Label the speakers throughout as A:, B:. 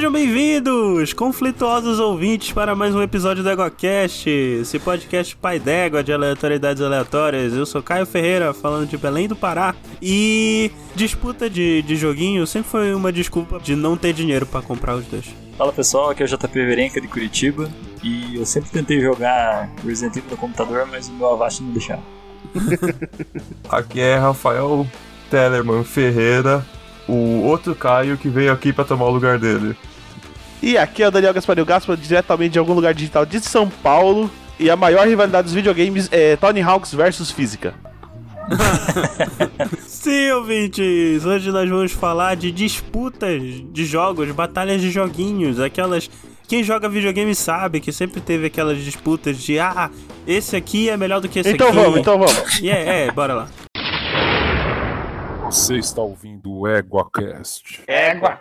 A: Sejam bem-vindos, conflituosos ouvintes, para mais um episódio do EgoCast, esse podcast pai d'égua de aleatoriedades aleatórias. Eu sou Caio Ferreira, falando de Belém do Pará. E disputa de, de joguinho sempre foi uma desculpa de não ter dinheiro para comprar os dois.
B: Fala pessoal, aqui é o JP Verenca de Curitiba e eu sempre tentei jogar Resident Evil no computador, mas o meu Avast não deixava.
C: aqui é Rafael Tellerman Ferreira, o outro Caio que veio aqui para tomar o lugar dele.
D: E aqui é o Daniel Gasparinho Gaspar, diretamente de algum lugar digital de São Paulo. E a maior rivalidade dos videogames é Tony Hawks versus física.
A: Sim, ouvintes! Hoje nós vamos falar de disputas de jogos, batalhas de joguinhos, aquelas. Quem joga videogame sabe que sempre teve aquelas disputas de ah, esse aqui é melhor do que esse
D: então
A: aqui.
D: Então vamos, então vamos.
A: E é, é, bora lá.
E: Você está ouvindo o EguaCast.
D: Égua!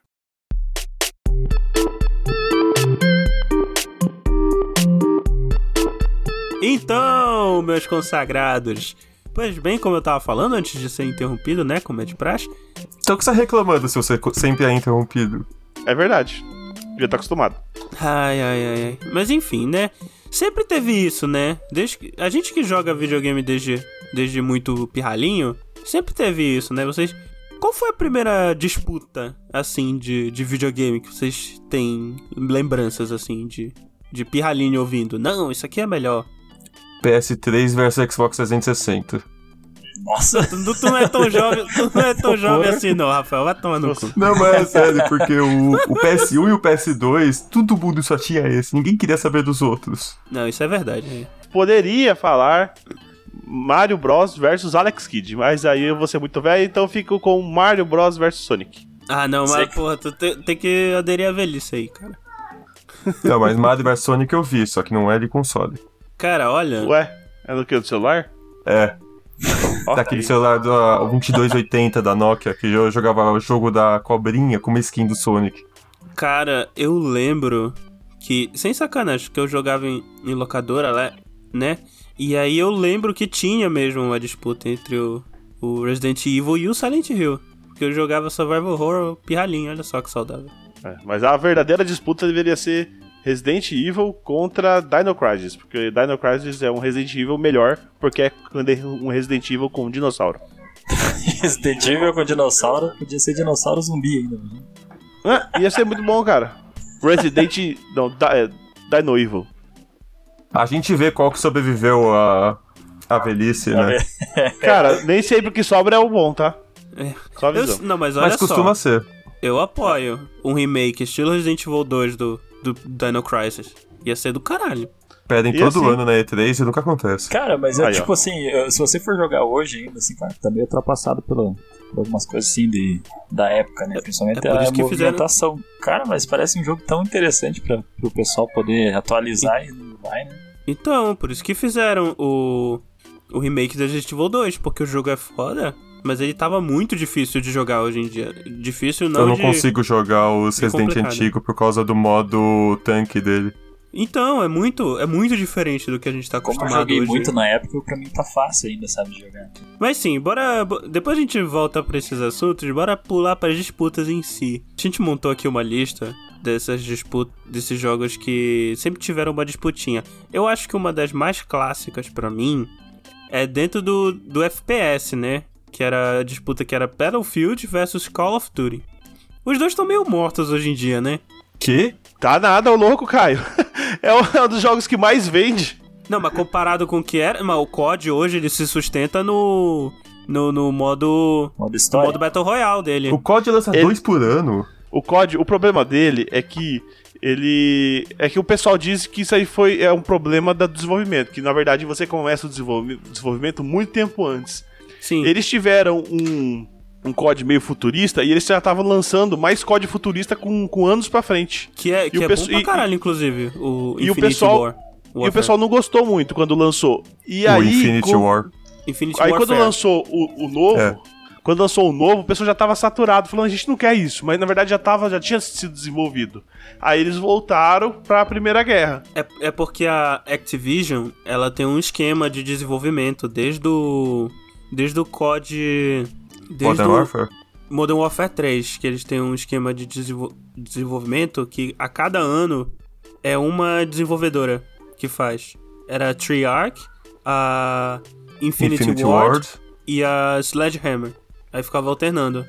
A: Então, meus consagrados, pois bem, como eu tava falando antes de ser interrompido, né, como é de praxe...
C: Então que você tá reclamando se você sempre é interrompido?
D: É verdade, já tá acostumado.
A: Ai, ai, ai, ai. Mas enfim, né, sempre teve isso, né, desde que... a gente que joga videogame desde, desde muito pirralhinho, Sempre teve isso, né? Vocês. Qual foi a primeira disputa, assim, de, de videogame que vocês têm lembranças, assim, de, de pirralhinho ouvindo? Não, isso aqui é melhor.
C: PS3 versus Xbox 360.
B: Nossa,
A: tu, tu, não é tão jovem, tu não é tão jovem assim não, Rafael, vai tomar no cu.
C: Não, mas é sério, porque o, o PS1 e o PS2, todo mundo só tinha esse, ninguém queria saber dos outros.
A: Não, isso é verdade.
D: Poderia falar Mario Bros versus Alex Kidd. Mas aí eu vou ser muito velho, então fico com Mario Bros versus Sonic.
A: Ah, não, mas que... porra, tu te, tem que aderir à velhice aí, cara.
C: Não, mas Mario vs Sonic eu vi, só que não é de console.
A: Cara, olha.
D: Ué, é do que? Do celular?
C: É. Daquele celular do 2280 da Nokia, que eu jogava o jogo da cobrinha com uma skin do Sonic.
A: Cara, eu lembro que, sem sacanagem, que eu jogava em, em locadora, né? E aí eu lembro que tinha mesmo uma disputa entre o, o Resident Evil e o Silent Hill. Porque eu jogava Survival Horror pirralhinho, olha só que saudável.
D: É, mas a verdadeira disputa deveria ser Resident Evil contra Dino Crisis. Porque Dino Crisis é um Resident Evil melhor, porque é um Resident Evil com um dinossauro.
B: Resident Evil com dinossauro, podia ser dinossauro zumbi ainda.
D: É, ia ser muito bom, cara. Resident. não, é, Dino Evil.
C: A gente vê qual que sobreviveu a, a velhice, né?
D: Cara, nem sempre o que sobra é o bom, tá?
A: É. Só Eu, não, mas olha
C: mas costuma
A: só,
C: ser.
A: Eu apoio um remake estilo Resident Evil 2 do, do Dino Crisis. Ia ser do caralho.
C: Pedem e todo assim? ano na E3 e nunca acontece.
B: Cara, mas é Aí, tipo ó. assim, se você for jogar hoje ainda, assim, cara, tá meio ultrapassado pelo, por algumas coisas assim de, da época, né? Principalmente é, é a movimentação. Fizeram... Cara, mas parece um jogo tão interessante para o pessoal poder atualizar e, e não vai, né?
A: Então, por isso que fizeram o, o remake do Resident Evil 2, porque o jogo é foda, mas ele tava muito difícil de jogar hoje em dia. Difícil não
C: Eu não
A: de,
C: consigo jogar os Resident antigo por causa do modo tanque dele.
A: Então, é muito, é muito diferente do que a gente tá acostumado Como eu
B: joguei
A: hoje.
B: muito na época, pra mim tá fácil ainda, sabe, de jogar.
A: Mas sim, bora... Depois a gente volta pra esses assuntos, bora pular para as disputas em si. A gente montou aqui uma lista dessas disputas, desses jogos que sempre tiveram uma disputinha. Eu acho que uma das mais clássicas para mim é dentro do, do FPS, né? Que era a disputa que era Battlefield versus Call of Duty. Os dois estão meio mortos hoje em dia, né?
D: Que? Tá nada, o louco, Caio. é um dos jogos que mais vende.
A: Não, mas comparado com o que era, mas o COD hoje ele se sustenta no no, no modo
B: modo, história.
A: modo Battle Royale dele.
C: O COD lança ele... dois por ano.
D: O COD, o problema dele é que ele é que o pessoal diz que isso aí foi é um problema do desenvolvimento, que na verdade você começa o desenvolvimento muito tempo antes.
A: Sim.
D: Eles tiveram um um COD meio futurista e eles já estavam lançando mais COD futurista com, com anos para frente.
A: Que é, que
D: e
A: é bom pra caralho, inclusive, o
D: e o pessoal War. E o pessoal não gostou muito quando lançou. E o aí,
C: Infinity com... War.
A: Infinity
D: aí
A: Warfare.
D: quando lançou o, o novo, é. Quando lançou o novo, o pessoal já tava saturado, falando, a gente não quer isso, mas na verdade já tava, já tinha sido desenvolvido. Aí eles voltaram para a Primeira Guerra.
A: É, é porque a Activision, ela tem um esquema de desenvolvimento desde o desde o COD
C: desde Modern
A: o,
C: Warfare.
A: Modern Warfare 3, que eles têm um esquema de desenvol desenvolvimento que a cada ano é uma desenvolvedora que faz. Era a Treyarch, a Infinity, Infinity Ward, Ward e a Sledgehammer. Aí ficava alternando.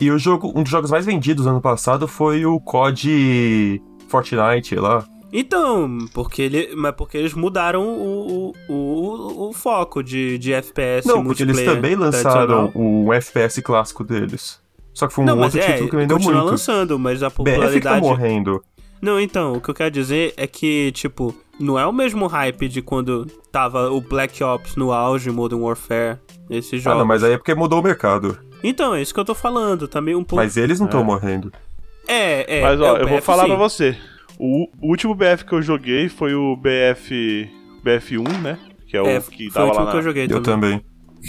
C: E o jogo, um dos jogos mais vendidos ano passado foi o COD Fortnite lá.
A: Então, porque ele, mas porque eles mudaram o, o, o, o foco de, de FPS
C: Não, porque eles também lançaram o FPS clássico deles. Só que foi um
A: Não,
C: outro
A: é,
C: título que vendeu muito.
A: lançando, mas a popularidade... BF tá
C: morrendo.
A: Não, então, o que eu quero dizer é que, tipo, não é o mesmo hype de quando tava o Black Ops no auge, Modern Warfare, esses jogos. Ah,
C: não, mas aí é porque mudou o mercado.
A: Então, é isso que eu tô falando, também um pouco...
C: Mas eles não estão é. morrendo.
A: É, é.
D: Mas, ó,
A: é
D: eu vou falar sim. pra você. O, o, último BF que eu joguei foi o BF BF1, né? Que é o é, que tava lá na...
A: que eu joguei
C: eu também.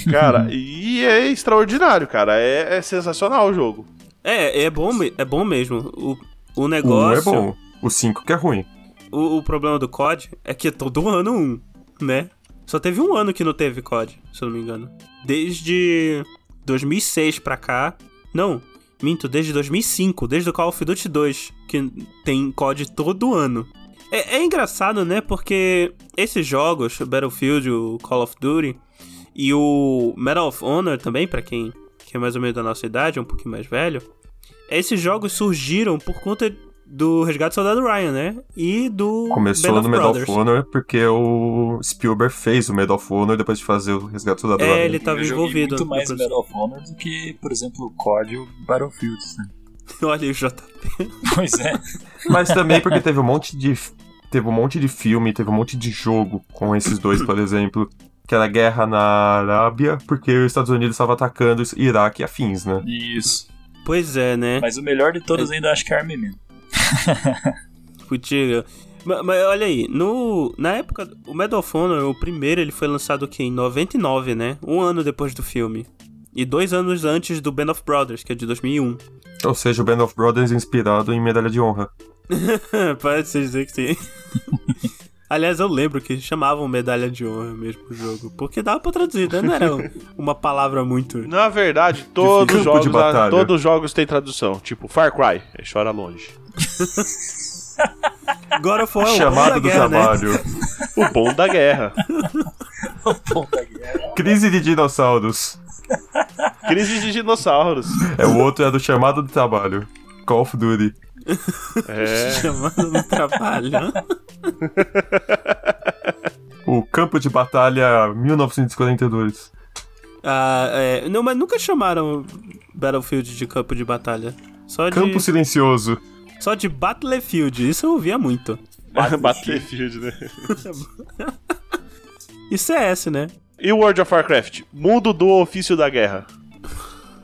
D: Cara, e é extraordinário, cara. É, é, sensacional o jogo.
A: É, é bom, é bom mesmo. O, o negócio...
C: Um é bom, o 5 que é ruim.
A: O, o, problema do COD é que é todo ano um, né? Só teve um ano que não teve COD, se eu não me engano. Desde 2006 pra cá... Não, Minto, desde 2005, desde o Call of Duty 2, que tem COD todo ano. É, é, engraçado, né? Porque esses jogos, Battlefield, o Call of Duty e o Medal of Honor também, para quem que é mais ou menos da nossa idade, um pouquinho mais velho, esses jogos surgiram por conta do Resgate Soldado Ryan, né? E do
C: Começou no Medal of Honor porque o Spielberg fez o Medal of Honor depois de fazer o Resgate Soldado
A: é,
C: Ryan.
A: É, ele estava envolvido.
B: muito mais o Medal of Honor do que, por exemplo, o COD e o Battlefield, né?
A: Olha o JP.
B: Pois é.
C: Mas também porque teve um monte de teve um monte de filme, teve um monte de jogo com esses dois, por exemplo, que era guerra na Arábia, porque os Estados Unidos estavam atacando Iraque e afins, né?
B: Isso.
A: Pois é, né?
B: Mas o melhor de todos é... ainda acho que é armamento.
A: Podia. Mas, mas, olha aí, no, na época, o Medal of Honor, o primeiro, ele foi lançado aqui em 99, né? Um ano depois do filme. E dois anos antes do Band of Brothers, que é de 2001.
C: Ou seja, o Band of Brothers inspirado em Medalha de Honra.
A: Pode ser dizer que sim. Aliás, eu lembro que chamavam medalha de honra mesmo o jogo. Porque dava pra traduzir, né? Não era uma palavra muito.
D: Na verdade, todos os jogos, todos jogos têm tradução. Tipo, Far Cry, é chora longe.
A: God of War,
C: Chamado do
A: guerra,
C: né? trabalho. Né?
D: O bom da guerra.
B: o bom da guerra.
C: Crise de dinossauros.
D: Crise de dinossauros.
C: É o outro é do chamado do trabalho. Call of Duty.
A: É. Chamando no trabalho.
C: o Campo de Batalha 1942.
A: Ah, é. Não, mas nunca chamaram Battlefield de campo de batalha. Só
C: Campo
A: de...
C: Silencioso.
A: Só de Battlefield, isso eu ouvia muito.
D: Battlefield, né?
A: e CS, né?
D: E World of Warcraft? Mundo do ofício da guerra.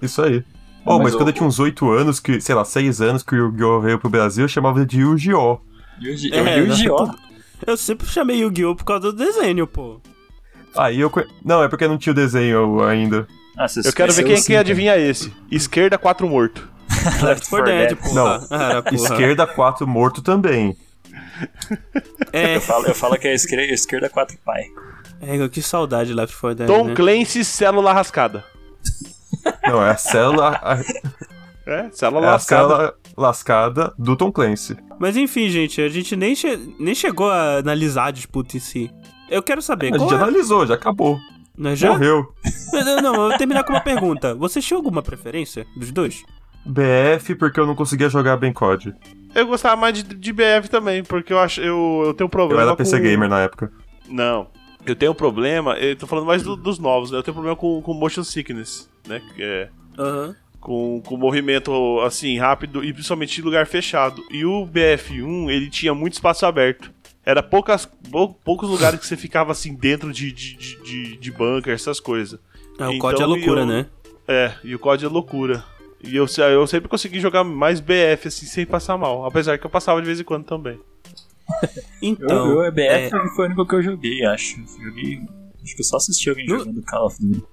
C: Isso aí. Oh, mas, mas quando eu tinha uns 8 anos, que, sei lá, 6 anos que o Yu-Gi-Oh! veio pro Brasil, eu chamava de Yu-Gi-Oh!
B: Yu-Gi-Oh!
A: Eu sempre chamei Yu-Gi-Oh! por causa do desenho, pô.
C: Aí eu. Não, é porque não tinha o desenho ainda.
D: Ah, eu quero ver quem, quem adivinha esse. Esquerda 4 morto.
A: Left 4 Dead, porra.
C: Não, ah, porra. esquerda 4 morto também.
B: É. Eu, falo, eu falo que é esquerda, esquerda 4 pai.
A: É, que saudade Left 4 Dead.
D: Tom
A: né?
D: Clancy, célula rascada.
C: Não, é a célula. A...
D: É, célula
C: é
D: lascada.
C: A célula lascada do Tom Clancy.
A: Mas enfim, gente, a gente nem, che... nem chegou a analisar a disputa em si. Eu quero saber.
C: A gente
A: é...
C: analisou, já acabou.
A: Não, já?
C: Morreu.
A: Não, não, eu vou terminar com uma pergunta. Você tinha alguma preferência dos dois?
C: BF, porque eu não conseguia jogar bem COD.
D: Eu gostava mais de, de BF também, porque eu acho eu, eu tenho um problema.
C: Eu era PC
D: com...
C: Gamer na época.
D: Não. Eu tenho um problema, eu tô falando mais do, dos novos, né? Eu tenho um problema com, com motion sickness, né? Que é.
A: Uhum.
D: Com, com movimento assim, rápido e principalmente em lugar fechado. E o BF1, ele tinha muito espaço aberto. Era poucas, poucos lugares que você ficava assim dentro de, de, de, de bunker, essas coisas.
A: É, o então, COD é loucura,
D: eu,
A: né?
D: É, e o COD é loucura. E eu, eu sempre consegui jogar mais BF assim, sem passar mal. Apesar que eu passava de vez em quando também.
A: então.
B: Eu, eu, BF é... foi o único que eu joguei, acho. Joguei. Acho que eu só assisti alguém no... jogando Call of Duty.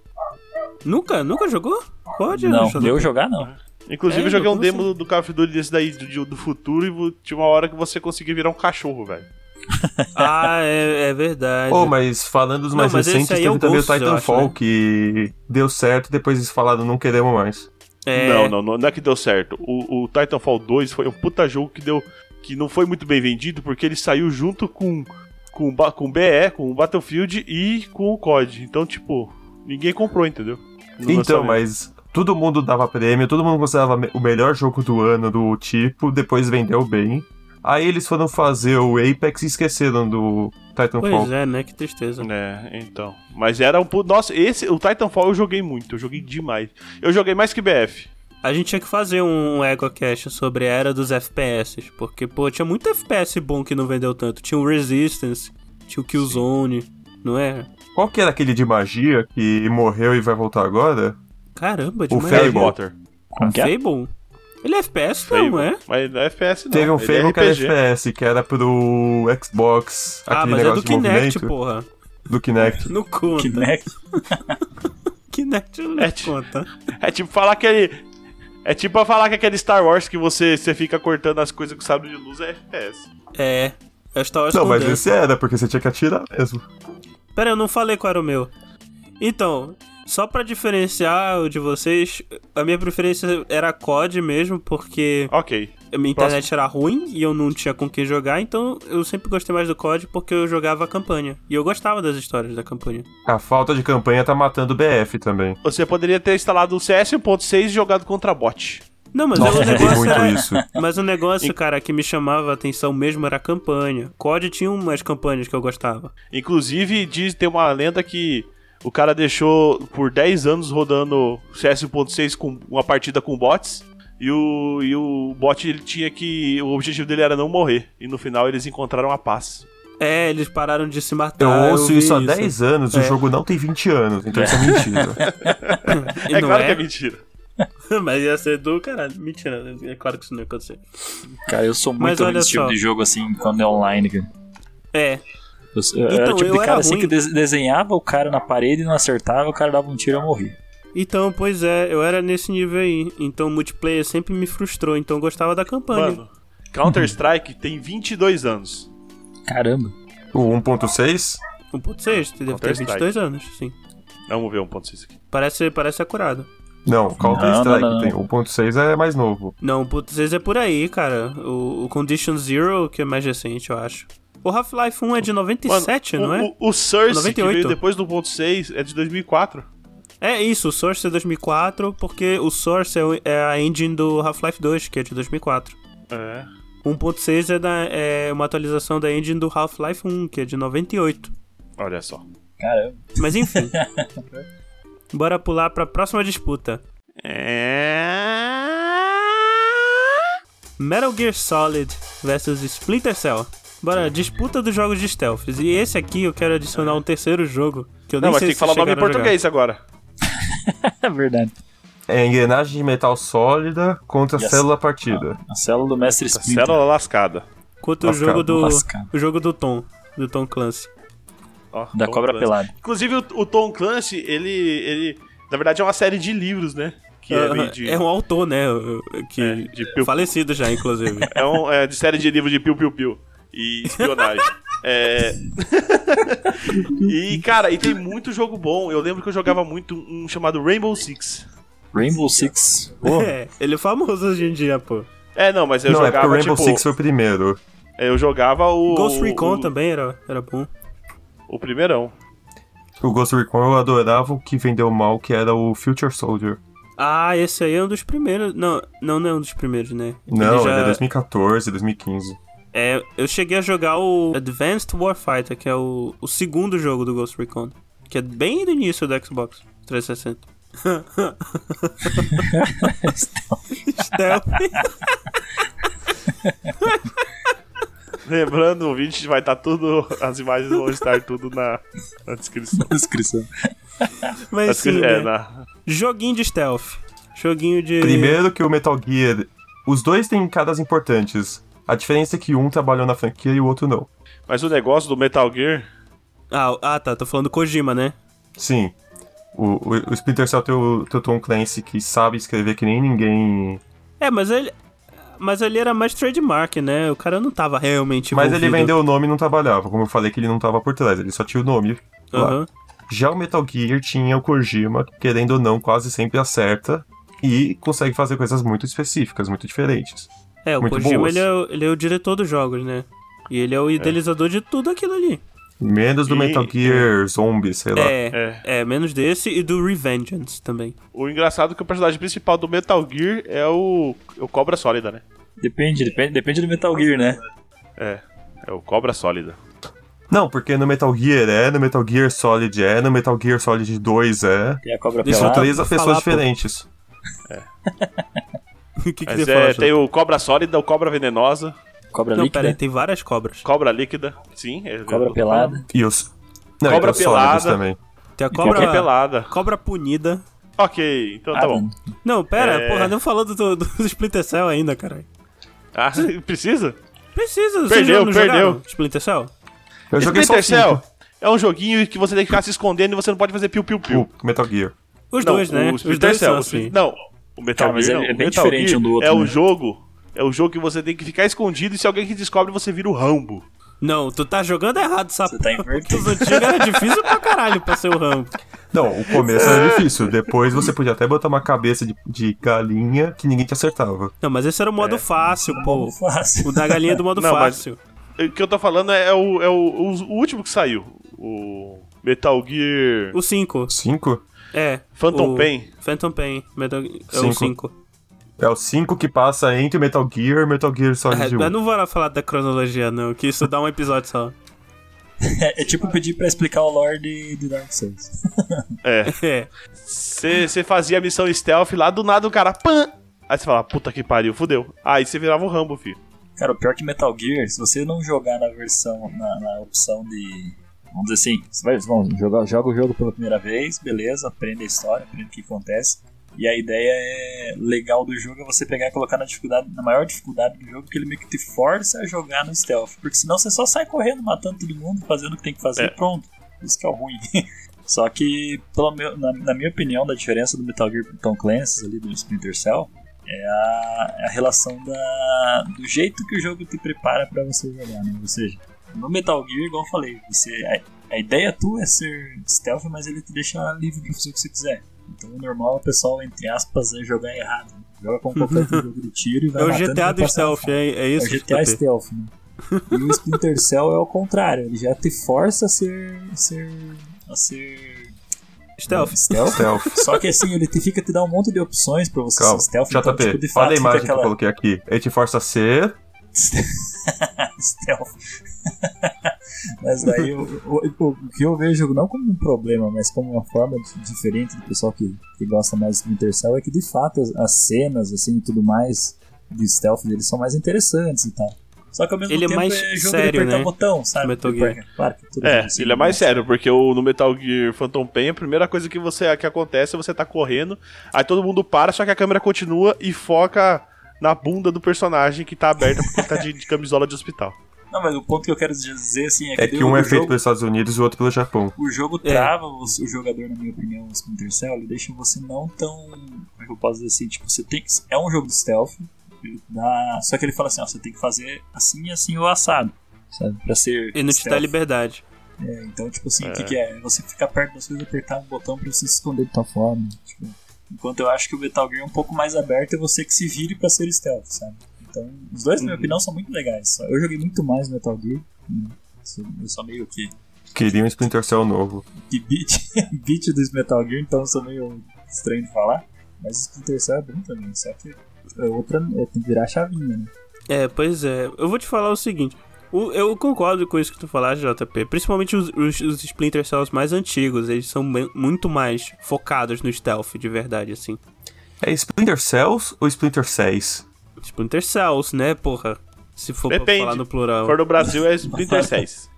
A: Nunca? Nunca jogou? Pode,
B: não. Eu jogar não.
D: Inclusive, é, eu joguei um demo do, do Call of Duty desse daí do, do futuro e tinha uma hora que você conseguia virar um cachorro, velho.
A: ah, é, é verdade.
C: Oh, mas falando dos mais não, recentes, teve é também o Titanfall que deu certo e depois eles falaram não queremos mais.
A: É.
D: Não, não, não, não é que deu certo. O, o Titanfall 2 foi um puta jogo que deu. que não foi muito bem vendido porque ele saiu junto com. com, com o BE, com o Battlefield e com o COD. Então, tipo, ninguém comprou, entendeu?
C: Então, mas todo mundo dava prêmio, todo mundo considerava o melhor jogo do ano do tipo, depois vendeu bem. Aí eles foram fazer o Apex e esqueceram do Titanfall.
A: Pois é, né? Que tristeza.
D: É, então. Mas era um. Nossa, esse. O Titanfall eu joguei muito, eu joguei demais. Eu joguei mais que BF.
A: A gente tinha que fazer um EgoCast sobre a era dos FPS, porque, pô, tinha muito FPS bom que não vendeu tanto. Tinha o Resistance, tinha o Killzone, não é?
C: Qual que era aquele de magia que morreu e vai voltar agora?
A: Caramba,
C: O
A: demais.
C: Fable.
D: Harry Potter.
B: Como que é?
A: Fable? Ele é FPS, não,
D: Fable.
A: é?
D: Mas não é FPS, não.
C: Teve um
D: ele
C: Fable
D: é
C: que era. FPS, que era pro Xbox,
A: Ah,
C: aquele
A: mas é
C: negócio
A: do
C: de
A: Kinect, porra.
C: Do Kinect.
A: Não conta.
B: Kinect.
A: Kinect não
D: É, tipo-
A: conta.
D: É tipo falar que ele. É tipo falar que aquele Star Wars que você, você fica cortando as coisas com sabre de luz é FPS.
A: É. É o Star Wars
C: Não, mas esse era, porque você tinha que atirar mesmo.
A: Pera, eu não falei qual era o meu. Então, só pra diferenciar o de vocês, a minha preferência era COD mesmo, porque
D: Ok.
A: a minha internet era ruim e eu não tinha com quem jogar, então eu sempre gostei mais do COD porque eu jogava a campanha. E eu gostava das histórias da campanha.
C: A falta de campanha tá matando o BF também.
D: Você poderia ter instalado o CS 1.6 e jogado contra bot.
A: Não, mas
C: Nossa,
A: o
C: eu vi
A: negócio
C: muito
A: era...
C: isso.
A: Mas o negócio, cara, que me chamava a atenção mesmo era a campanha. COD tinha umas campanhas que eu gostava.
D: Inclusive, diz, tem uma lenda que o cara deixou por 10 anos rodando CS 1.6 com uma partida com bots. E o, e o bot ele tinha que. O objetivo dele era não morrer. E no final eles encontraram a paz.
A: É, eles pararam de se
C: Eu
A: matar.
C: ouço
A: vi
C: isso há 10 anos e
A: É.
C: o jogo não tem 20 anos, então isso é mentira.
D: É claro
A: é?
D: que é mentira.
A: Mas ia ser do caralho. Mentira, é claro que isso não ia acontecer.
B: Cara, eu sou muito ruim desse tipo de jogo assim, quando é online, cara.
A: É,
B: Eu, eu era
A: Então,
B: o tipo
A: eu
B: de
A: era
B: cara assim
A: ruim.
B: que des- desenhava o cara na parede e não acertava, o cara dava um tiro e eu morri.
A: então, pois é, eu era nesse nível aí. Então, o multiplayer sempre me frustrou, então eu gostava da campanha.
D: Mano, Counter-Strike tem 22 anos.
B: Caramba.
C: O 1.6?
A: 1.6, você deve ter
D: Counter-Strike.
A: 22 anos, sim.
D: Vamos ver 1.6 aqui.
A: Parece, parece acurado.
C: Não, Counter-Strike
B: Não, não, não,
C: tem. O 1.6 é mais novo.
A: Não, 1.6 é por aí, cara. O, o Condition Zero, que é mais recente, eu acho. O Half-Life 1 é de 97,
D: Mano,
A: não é?
D: o, o, o Source, que
A: 98.
D: veio depois do 1.6, é de 2004.
A: É isso, o Source é 2004, porque o Source é, o- é a engine do Half-Life 2, que é de 2004.
D: É.
A: 1.6 é, da- é uma atualização da engine do Half-Life 1, que é de 98.
D: Olha só.
B: Caramba.
A: Mas enfim. Bora pular pra próxima disputa. Metal Gear Solid versus Splinter Cell. Bora, disputa dos jogos de stealth. E esse aqui eu quero adicionar um terceiro jogo, que eu nem
D: Não, mas
A: sei
D: tem que falar o nome em
A: a
D: português agora.
B: É verdade.
C: É engrenagem de metal sólida contra
B: Yes.
C: célula partida.
B: A célula do mestre
D: A
B: Splinter.
D: célula lascada.
A: Quanto o
C: Lascado,
A: jogo do
B: lascado.
A: o jogo do Tom, do Tom Clancy.
B: Da
D: Tom
B: cobra
D: Clancy.
B: pelada.
D: Inclusive, o, o Tom Clancy, ele, ele. Na verdade, é uma série de livros, né? Que é, de.
A: É um autor, né? Que
D: É, de piu-
A: falecido já, inclusive.
D: É, um, é de série de livro de piu-piu-piu. E espionagem. é. e, cara, e tem muito jogo bom. Eu lembro que eu jogava muito um chamado Rainbow Six.
B: Rainbow Six. Pô,
A: É, ele é famoso hoje em dia, pô.
D: É, não, mas eu
C: não, é porque
D: jogava,
C: o Rainbow
D: tipo.
C: Six foi o primeiro.
D: Eu jogava o.
A: Ghost Recon
D: o,
A: também era, era bom.
D: O primeirão.
C: O Ghost Recon eu adorava o que vendeu mal, que era o Future Soldier.
A: Ah, esse aí é um dos primeiros. Não, não, não é um dos primeiros, né?
C: Não,
A: Ele já-
C: ele é 2014, 2015.
A: É, eu cheguei a jogar o Advanced Warfighter, que é o, o segundo jogo do Ghost Recon. Que é bem do início do Xbox 360. Stealth.
D: Lembrando, o ouvinte vai estar tudo. As imagens vão estar tudo na, na descrição.
B: descrição.
A: Mas
D: Na
A: sim,
D: descri-
A: né?
D: é, na,
A: Joguinho de stealth. Joguinho de.
C: Primeiro que o Metal Gear. Os dois têm caras importantes. A diferença é que um trabalhou na franquia e o outro não.
D: Mas o negócio do Metal Gear.
A: Ah, ah, tá. Tô falando Kojima, né?
C: Sim. O, o, o Splinter Cell tem o, tem o Tom Clancy que sabe escrever que nem ninguém.
A: É, mas ele. Mas ele era mais trademark, né? O cara não tava realmente
C: Mas ele vendeu o nome e não trabalhava. Como eu falei que ele não tava por trás, ele só tinha o nome.
A: Aham.
C: Já o Metal Gear tinha o Kojima, que, querendo ou não, quase sempre acerta. e consegue fazer coisas muito específicas, muito diferentes.
A: É, o
C: muito
A: Kojima ele é, ele é, o diretor dos jogos, né? E ele é o idealizador é. de tudo aquilo ali.
C: Menos do e, Metal Gear é. Zombie, sei lá.
A: É, é, é, menos desse e do Revengeance também.
D: O engraçado é que o personagem principal do Metal Gear é o, o Cobra Sólida, né?
B: Depende, depende, depende do Metal Gear, né?
D: É, é o Cobra Sólida.
C: Não, porque no Metal Gear é, no Metal Gear Solid é, no Metal Gear Solid 2 é.
B: Tem a cobra
C: São três pessoas diferentes.
D: Pô. É. que que Mas é, tem o Cobra Sólida, o Cobra Venenosa.
B: Cobra não, líquida? Peraí,
A: tem várias cobras.
D: Cobra líquida, sim.
B: É, cobra pelada.
C: E os...
D: Não, cobra pelada.
C: também.
A: Tem a cobra, cobra pelada. Cobra punida.
D: Ok, então tá ah, bom.
A: Não, pera, é... porra, não falando do, do, do Splinter Cell ainda, caralho.
D: Ah, precisa?
A: Precisa.
D: Perdeu, perdeu.
A: Splinter Cell?
C: Eu joguei
D: Splinter Cell é um joguinho que você tem que ficar se escondendo e você não pode fazer piu-piu-piu.
C: Metal Gear.
A: Os não, dois, né?
D: Os dois Cell, são assim. Não, o Metal Cara, Gear é, não. É bem Metal diferente Gear um do outro. É né? o jogo. É o jogo que você tem que ficar escondido e se alguém que descobre, você vira o Rambo.
A: Não, tu tá jogando errado, sabe? Você tá invertido. Os antigos era difícil pra caralho pra ser o Rambo.
C: Não, o começo era difícil. Depois você podia até botar uma cabeça de, de galinha que ninguém te acertava.
A: Não, mas esse era o modo é, fácil, pô. Modo fácil. O da galinha é do modo não, fácil.
D: o que eu tô falando é, o, é o, o, o último que saiu. O Metal Gear.
A: O 5.
C: 5?
A: É.
D: Phantom Pain.
A: Phantom Pain. Metal... É o 5.
C: É o 5 que passa entre Metal Gear e Metal Gear Solid é, 1.
A: Eu não vou falar da cronologia, não, que isso dá um episódio só.
B: É, é, tipo pedir pra explicar o lore de Dark Souls.
D: É. Você é. fazia a missão stealth lá, do nada o cara. Pã! Aí você fala, puta que pariu, fudeu. Aí você virava o Rambo, filho.
B: Cara, o pior que Metal Gear, se você não jogar na versão, na, na opção de. Vamos dizer assim, você vai, vamos, joga, joga o jogo pela primeira vez, beleza, aprende a história, aprende o que acontece. E a ideia é legal do jogo é você pegar e colocar na dificuldade, na maior dificuldade do jogo, porque ele meio que te força a jogar no stealth. Porque senão você só sai correndo, matando todo mundo, fazendo o que tem que fazer é. e pronto. Isso que é o ruim. só que, meu, na, na, minha opinião, da diferença do Metal Gear Tom Clancy ali do Splinter Cell é a, é a relação da, do jeito que o jogo te prepara para você jogar, né? Ou seja, no Metal Gear, igual eu falei, você, a, a ideia tua é ser stealth, mas ele te deixa livre de fazer o que você quiser. Então o normal o pessoal, entre aspas, é jogar errado. Né? Joga com qualquer jogo de tiro e vai
A: É o GTA do Stealth, é, é isso?
B: É o GTA Stealth, né? E o Splinter Cell é o contrário, ele já te força a ser. a ser. a ser.
A: Stealth.
B: stealth. stealth. Só que assim, ele te fica te dá um monte de opções pra você
C: Calma.
B: ser stealth.
C: JP, então, tipo, de fato, olha a imagem aquela... que eu coloquei aqui. Ele te força a ser.
B: stealth. Mas daí o, o, o, que eu vejo não como um problema, mas como uma forma diferente do pessoal que, que gosta mais de Splinter Cell é que de fato as, as cenas assim e tudo mais de stealth deles são mais interessantes e tal. Só que ao mesmo
A: ele é
B: tempo
A: é mais
B: é jogo
A: sério,
B: de apertar
A: né?
B: botão, sabe?
A: Metal Gear.
B: Claro
D: é, assim, ele é mais sério, porque o, no Metal Gear Phantom Pain, a primeira coisa que, você, que acontece é você tá correndo, aí todo mundo para, só que a câmera continua e foca na bunda do personagem que tá aberta porque ele tá de, de camisola de hospital.
B: Não, mas o ponto que eu quero dizer assim
C: é que, é que um é feito jogo, pelos Estados Unidos e o outro pelo Japão.
B: O jogo é. trava o, o, jogador, na minha opinião, o Splinter Cell, ele deixa você não tão. Como é que eu posso dizer assim? Tipo, você tem que. É um jogo de stealth, dá, só que ele fala assim: ó, você tem que fazer assim e assim o assado, sabe? Pra ser.
A: E não te dá liberdade.
B: É, então, tipo assim, o que, é. que, é? Você ficar perto das coisas e apertar um botão pra você se esconder de tal forma. Tipo, enquanto eu acho que o Metal Gear é um pouco mais aberto é você que se vire pra ser stealth, sabe? Então, os dois, na minha uhum. opinião, são muito legais. Eu joguei muito mais Metal Gear. Né? Eu sou meio que.
C: Queria um Splinter Cell novo.
B: Que beat, beat do Metal Gear, então eu sou meio estranho de falar. Mas o Splinter Cell é bom também, só que é outra é, tem que virar a chavinha, né?
A: É, pois é. Eu vou te falar o seguinte. eu concordo com isso que tu falaste, JP. Principalmente os, os, os Splinter Cells mais antigos. Eles são bem, muito mais focados no stealth, de verdade, assim.
C: É Splinter Cells ou Splinter Cells?
A: Splinter Cells, né, porra? Se for Depende. pra falar no plural.
D: Se for no Brasil, é Splinter Cells.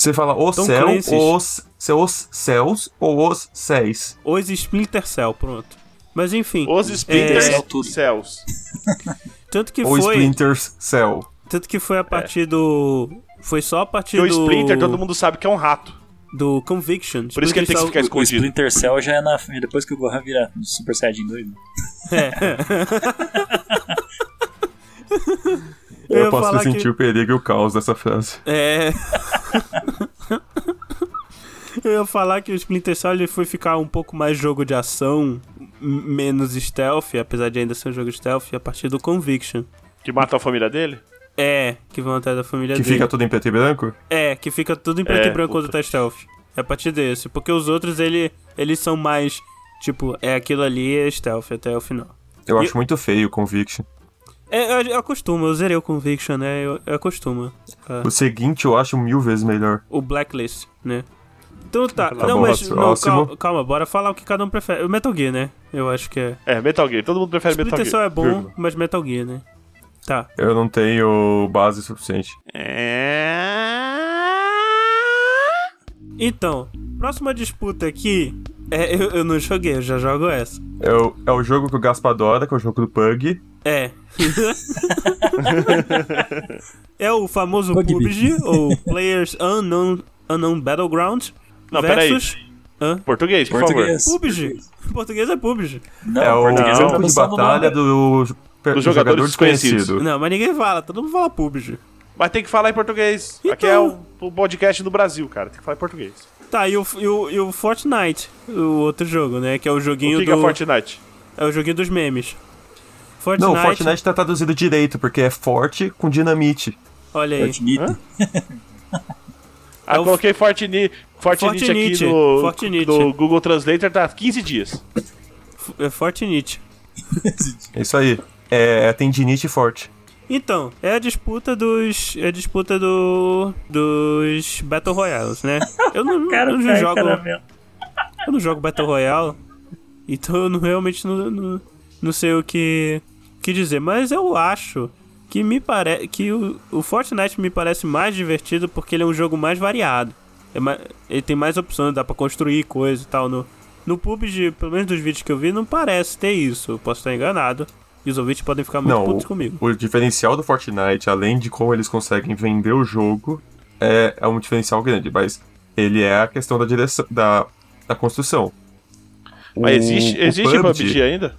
C: Você fala o Tom céu, os, os céus ou os céus?
A: Os Splinter Cell, pronto. Mas enfim.
D: Os Splinter é... Cells.
A: Tanto que
C: Ou
A: foi.
C: Splinter Cell.
A: Tanto que foi a partir é. do. Foi só a partir
D: do. O Splinter todo mundo sabe que é um rato.
A: Do Conviction.
D: Por isso que ele tem que ficar escondido.
B: O Splinter Cell já é na, depois que o Gohan vira Super Saiyajin 2. Né? É.
C: Eu, eu posso sentir que... o perigo e o caos dessa frase.
A: É. eu ia falar que o Splinter Cell ele foi ficar um pouco mais jogo de ação, menos stealth, apesar de ainda ser um jogo stealth, a partir do Conviction.
D: Que matou a família dele?
A: É, que vão atrás da família
C: que
A: dele.
C: fica tudo em preto e branco?
A: É, que fica tudo em preto
D: É,
A: e branco quando
D: puta.
A: tá stealth. É a partir desse. Porque os outros, ele, eles são mais. Tipo, é aquilo ali, é stealth até o final.
C: Eu
A: E-
C: acho muito feio o Conviction.
A: É, eu, eu acostumo, eu zerei o Conviction, né? Eu, eu acostumo. Ah,
C: O seguinte eu acho mil vezes melhor.
A: o Blacklist, né? Então tá.
C: Tá
A: não,
C: bom,
A: mas. Não, calma, calma, bora falar o que cada um prefere. O Metal Gear, né? Eu acho que é.
D: É, Metal Gear. Todo mundo prefere Metal
A: Splinter
D: Gear.
A: Cell é bom, mas Metal Gear, né? Tá.
C: Eu não tenho base suficiente.
A: Então, próxima disputa aqui. É, eu, eu não joguei, eu já jogo essa.
C: É o, é o jogo que o Gaspa adora, que é o jogo do Pug.
A: É. é o famoso PUBG, ou Players Unknown, Unknown Battleground.
D: Não, peraí.
A: versus... Hã?
D: Português, por
B: Português.
A: PUBG. Português é PUBG.
B: Não,
C: é o
B: português é a
C: campo de
B: do
C: batalha do, do,
D: Dos
C: jogador
D: jogadores
C: desconhecido.
A: Não, mas ninguém fala, todo mundo fala PUBG.
D: Mas tem que falar em português. Aqui é o, o podcast do Brasil, cara. Tem que falar em português.
A: Tá, e o, e, o, e o Fortnite, o outro jogo, né? Que é o
D: O
A: joguinho
D: que,
A: do.
D: que é Fortnite?
A: é o joguinho dos memes. Fortnite.
C: Não, o Fortnite tá traduzido direito, porque é forte com dinamite.
A: Olha aí.
B: Fortnite.
D: Ah,
A: É o-
D: coloquei Fortnite, Fortnite,
A: Fortnite,
D: aqui no,
A: Fortnite.
D: no Google Translator tá 15 dias.
A: É Fortnite.
C: É isso aí. É, é tendinite forte.
A: Então, é a disputa dos. É a disputa do. dos Battle Royales, né? Eu não,
B: Cara,
A: eu não
B: cai
A: jogo.
B: caramelo.
A: Eu não jogo Battle Royale. Então eu não, realmente não, não, não sei o que, que dizer. Mas eu acho que me parece. que o, o Fortnite me parece mais divertido porque ele é um jogo mais variado. É ma- ele tem mais opções, dá pra construir coisa e tal. No, no PUBG, pelo menos dos vídeos que eu vi, não parece ter isso. Eu posso estar enganado. E os ouvintes podem ficar muito
C: Não,
A: putos
C: o,
A: comigo.
C: o diferencial do Fortnite, além de como eles conseguem vender o jogo, é, é um diferencial grande, mas ele é a questão da direção, da, da construção.
D: Mas
C: O-
D: existe,
C: o
D: existe PUBG ainda?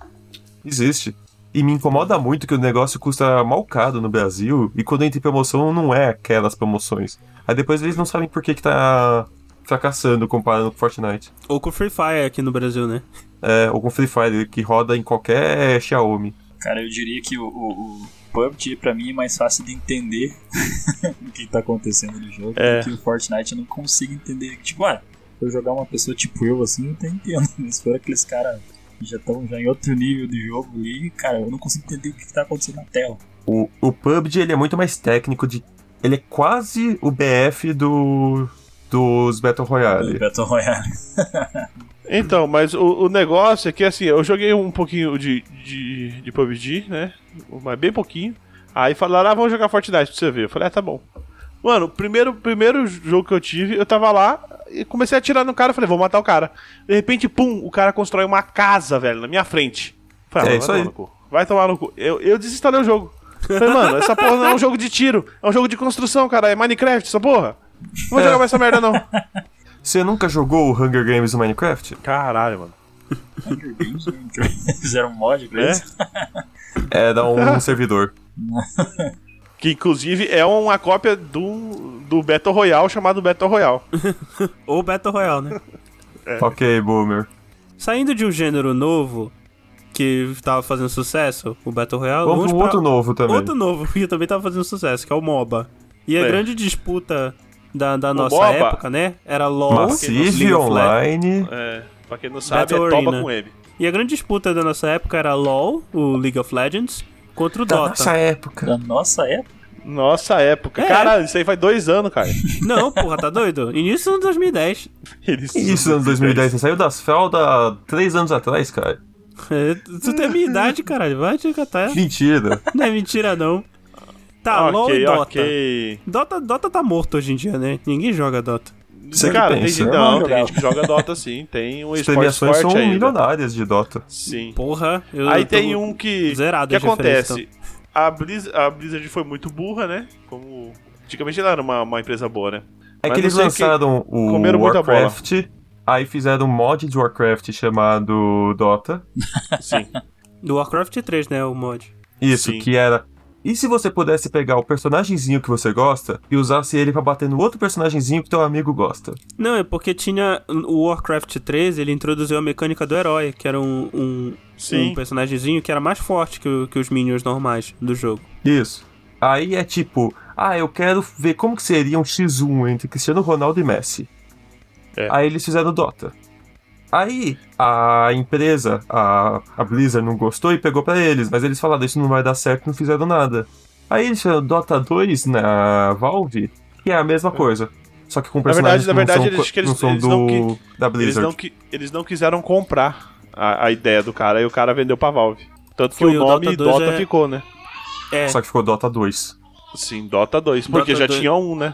C: Existe. E me incomoda muito que o negócio custa mal caro no Brasil e quando entra em promoção não é aquelas promoções. Aí depois eles não sabem por que, que tá fracassando comparando com Fortnite.
A: Ou com Free Fire aqui no Brasil, né?
C: É, ou com Free Fire, que roda em qualquer Xiaomi.
B: Cara, eu diria que o, o, o PUBG pra mim é mais fácil de entender o que tá acontecendo no jogo.
D: É.
B: Que o Fortnite eu não consigo entender. Tipo, ah, se eu jogar uma pessoa tipo eu assim, eu até entendo. Mas se for aqueles caras que já estão já em outro nível de jogo ali, cara, eu não consigo entender o que, que tá acontecendo na tela.
C: O, o PUBG ele é muito mais técnico de. Ele é quase o BF do. dos Battle Royale.
B: Battle Royale.
D: Então, mas o, o negócio é que assim, eu joguei um pouquinho de, de, de PUBG, né? Mas bem pouquinho. Aí falaram, ah, vamos jogar Fortnite pra você ver. Eu falei, ah, tá bom. Mano, o primeiro, primeiro jogo que eu tive, eu tava lá e comecei a atirar no cara. Falei, vou matar o cara. De repente, pum, o cara constrói uma casa, velho, na minha frente. Falei,
C: É
D: ah,
C: isso
D: vai
C: aí.
D: tomar no cu. Vai tomar no cu. Eu, eu desinstalei o jogo. Falei, mano, essa porra não é um jogo de tiro. É um jogo de construção, cara. É Minecraft, essa porra. Não vou jogar mais essa merda, não.
C: Você nunca jogou o Hunger Games no Minecraft?
D: Caralho, mano.
B: Hunger Games, né? Fizeram um mod pra
D: É?
B: isso.
C: É, dá um servidor.
D: Que inclusive é uma cópia do, do Battle Royale chamado Battle Royale.
A: Ou Battle Royale, né?
C: Ok, boomer.
A: Saindo de um gênero novo que tava fazendo sucesso, o Battle Royale,
C: Vamos pra um
A: pra
C: outro novo também.
A: outro novo que também tava fazendo sucesso, que é o MOBA. E a
D: É.
A: grande disputa da, da nossa
D: MOBA.
A: época, né? Era LoL,
C: Massive. Online.
D: É, pra quem não sabe,
A: Battle
D: é Toba
A: Arena.
D: com M.
A: E a grande disputa da nossa época era LoL, o League of Legends, contra o
C: Da
A: Dota.
C: nossa época.
B: Da nossa época.
D: Nossa época.
A: É.
D: Caralho, isso aí faz dois anos, cara.
A: Não, porra, tá doido? Início de 2010.
D: Eles-
C: Isso, ano 2010. Você saiu das fraldas três anos atrás, cara.
A: É, tu tem a minha idade, caralho. Vai te catar.
C: Mentira.
A: Não é mentira, não. Tá, LoL
D: ok,
A: e Dota.
D: ok.
A: Dota. Dota tá morto hoje em dia, né? Ninguém joga Dota.
C: Você que
D: Cara, tem
C: pensa.
D: gente,
C: Eu
D: não,
B: não
D: tem gente que joga Dota sim. Tem um
C: As
D: esporte
C: premiações
D: forte
C: são
D: ainda.
C: milionárias de Dota.
D: Sim.
A: Porra, eu
D: Aí
A: eu
D: tem um que.
A: zerado
D: que acontece? A, Blizz, a Blizzard foi muito burra, né? Como. Antigamente ela era uma, uma empresa boa, né?
C: É
D: Mas
C: que eles lançaram o
D: comeram muita
C: Warcraft, aí fizeram um mod de Warcraft chamado Dota.
D: Sim.
A: Do Warcraft 3, né? O mod.
C: Isso,
D: Sim.
C: que era E se você pudesse pegar o personagemzinho que você gosta e usasse ele para bater no outro personagemzinho que teu amigo gosta?
A: Não, é porque tinha o Warcraft 3, ele introduziu a mecânica do herói, que era um, um, um personagemzinho que era mais forte que, que os minions normais do jogo.
C: Isso. Aí é tipo, ah, eu quero ver como que seria um X1 entre Cristiano Ronaldo e Messi. É. Aí eles fizeram Dota. Aí a empresa, a, a Blizzard, não gostou e pegou para eles, mas eles falaram: Isso não vai dar certo, não fizeram nada. Aí eles fizeram Dota 2 na Valve, que é a mesma coisa. Só que com personagens
D: na verdade, na verdade,
C: não são,
D: eles,
C: não são
D: eles
C: do,
D: não,
C: da Blizzard.
D: Eles não, eles não quiseram comprar a, a, ideia do cara e o cara vendeu pra Valve. Tanto que
A: Foi,
D: o nome
A: Dota,
D: Dota
A: é...
D: ficou, né?
A: É.
C: Só que ficou Dota 2.
D: Sim, Dota 2, porque Dota já 2... tinha um, né?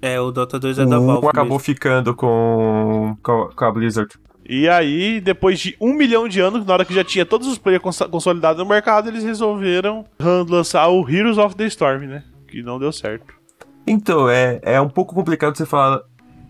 A: É, o Dota 2 é da Valve.
C: Um acabou
A: mesmo.
C: ficando com, com a Blizzard.
D: E aí, depois de um milhão de anos, na hora que já tinha todos os players cons consolidados no mercado, eles resolveram lançar o Heroes of the Storm, né? Que não deu certo.
C: Então, é, é um pouco complicado você falar.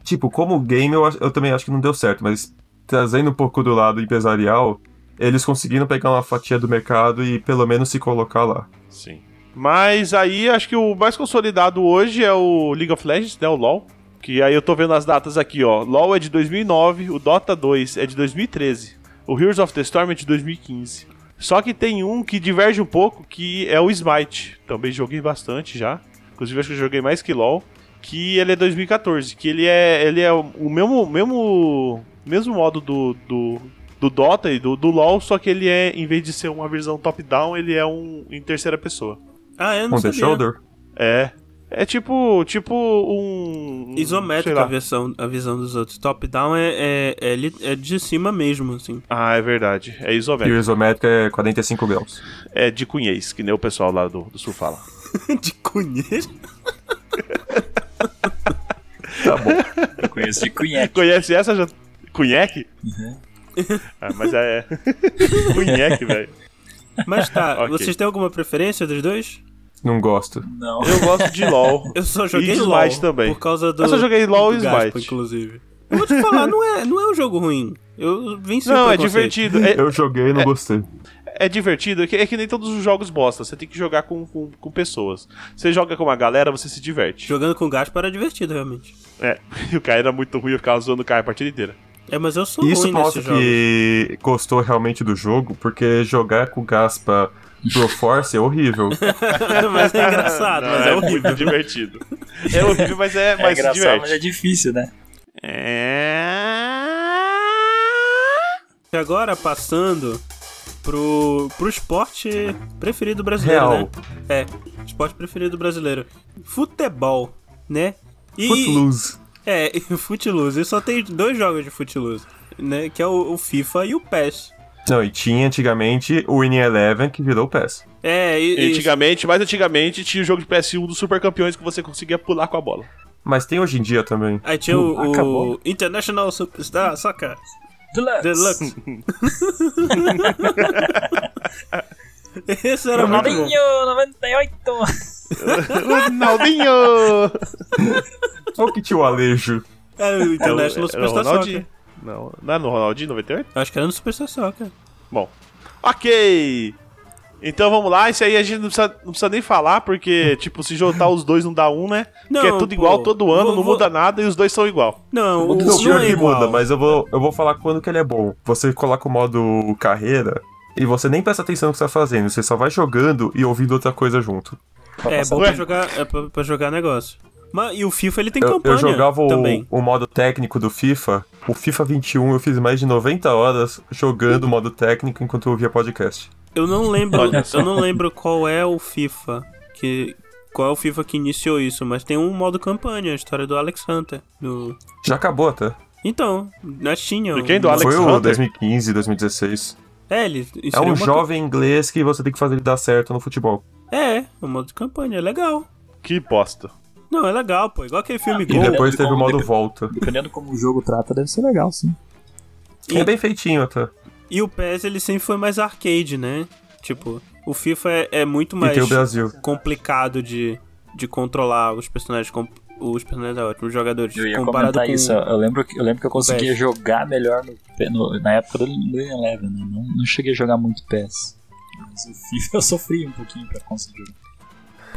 C: Tipo, como game, eu, eu também acho que não deu certo, mas trazendo um pouco do lado empresarial, eles conseguiram pegar uma fatia do mercado e pelo menos se colocar lá.
D: Sim. Mas aí acho que o mais consolidado hoje é o League of Legends, né? O LoL. Que aí eu tô vendo as datas aqui, ó. LoL é de 2009, o Dota 2 é de 2013, o Heroes of the Storm é de 2015. Só que tem um que diverge um pouco, que é o Smite. Também joguei bastante já. Inclusive acho que eu joguei mais que LoL. Que ele é 2014, que ele é, ele é o mesmo, mesmo, mesmo modo do, do, do Dota e do, do LoL, só que ele é, em vez de ser uma versão top-down, ele é um em terceira pessoa.
A: Ah, é? Não
C: On the
A: sabia.
C: shoulder?
D: É. É tipo, tipo um.
A: Isométrica a visão, a visão dos outros. Top-down é, é, é, é, de cima mesmo, assim.
D: Ah, é verdade. É
C: E o
D: isométrico.
C: isométrico é 45 graus.
D: É de cunhês, que nem o pessoal lá do, do sul fala.
A: de cunheiro?
C: Tá bom.
B: Eu conheço de cunhaque.
D: Conhece essa já? Cunhaque? Ah, mas é. Cunhaque, velho.
A: Mas tá,
D: Ok.
A: vocês têm alguma preferência dos dois?
C: Não gosto.
B: Não.
D: Eu gosto de LOL.
A: Eu só joguei
D: E de
A: LOL
D: Smite também.
A: por causa do
D: Eu só joguei LOL
A: do
D: e
A: Gaspa,
D: Smite.
A: inclusive. Eu vou te falar, não é, não é um jogo ruim. Eu venci
D: Não, é divertido. É,
C: Eu joguei e não gostei.
D: é divertido. É que, é que nem todos os jogos bosta. Você tem que jogar com, com, com pessoas. Você joga com uma galera, você se diverte.
A: Jogando com Gaspa era divertido, realmente.
D: É. E o cara era muito ruim, eu ficava zoando o cara a partida inteira.
A: É, mas eu sou
C: Isso
A: ruim
C: mostra
A: jogos.
C: que gostou realmente do jogo, porque jogar com Gaspa pro Force é horrível.
A: mas é engraçado,
D: Não,
A: mas é,
D: muito
A: horrível.
D: divertido. É horrível, mas é,
B: É
D: mas se
B: engraçado,
D: diverte.
B: mas é difícil, né?
A: E agora, passando pro, pro esporte preferido brasileiro,
C: Real.
A: né? É, esporte preferido brasileiro. Futebol, né? E,
C: Footloose.
A: É, e Footloose. E só tem dois jogos de Footloose, né? Que é o, o FIFA e o PES.
C: Não, e tinha antigamente o Winning Eleven que virou o PES.
A: É, e, e-
D: Antigamente, mais antigamente, tinha o jogo de PS1 dos Super Campeões que você conseguia pular com a bola.
C: Mas tem hoje em dia também.
A: aí tinha o, o
B: acabou.
A: International Superstar Soccer
B: Deluxe.
A: Deluxe. Esse era muito bom.
B: Ronaldinho, 98.
D: Ronaldinho!
C: Olha o que tinha o Alejo.
A: Era o International
D: Era o
A: Superstar
D: Ronaldinho. Não, não era no Ronaldinho 98?
A: Acho que era no Superstar Soccer.
D: Bom. Ok! Então vamos lá, isso aí a gente não precisa, não precisa nem falar, porque, tipo, se juntar os dois não dá um, né?
A: Não,
D: Porque é tudo
A: pô.
D: igual todo ano,
A: Vou-
D: não
A: vou-
D: muda nada e os dois são igual.
A: Não, o,
C: Não,
A: não é
C: que
A: igual.
C: muda, mas eu vou, eu vou falar quando que ele é bom. Você coloca o modo carreira e você nem presta atenção no que você tá fazendo. Você só vai jogando e ouvindo outra coisa junto.
A: É bom
D: Ué.
A: pra jogar, é pra, pra jogar negócio. Mas, e o FIFA ele tem
C: Eu,
A: campanha
C: eu jogava o,
A: também.
C: o modo técnico do FIFA. O FIFA 21 eu fiz mais de 90 horas jogando o modo técnico enquanto eu ouvia podcast.
A: Eu não lembro, eu não lembro qual é o FIFA que qual é o FIFA que iniciou isso, mas tem um modo campanha, a história do Alex Hunter. Do...
C: Já acabou até.
A: Então, nós tinha.
D: Quem? Do Alex
C: Foi o
D: Hunter?
C: 2015, 2016.
A: É, ele
C: É um
A: uma
C: jovem inglês que você tem que fazer ele dar certo no futebol.
A: É, o modo de campanha, é legal.
D: Que bosta.
A: Não, é legal, pô. Igual aquele filme
C: E
A: Gol.
C: depois teve o modo volta.
B: Dependendo como o jogo trata, deve ser legal, sim.
C: É bem feitinho até.
A: E o PES ele sempre foi mais arcade, né? Tipo, o FIFA é, é muito
C: E
A: mais
C: tem o Brasil.
A: complicado de, de controlar os personagens. com- Os personagens, é ótimo, os jogadores.
B: Eu ia
A: comparado
B: comentar
A: com...
B: isso. Eu lembro, que- eu lembro que eu conseguia
A: PES.
B: jogar melhor no, no- na época do, do Eleven, né? Não, não cheguei a jogar muito PES. Mas o FIFA eu sofri um pouquinho pra conseguir jogar.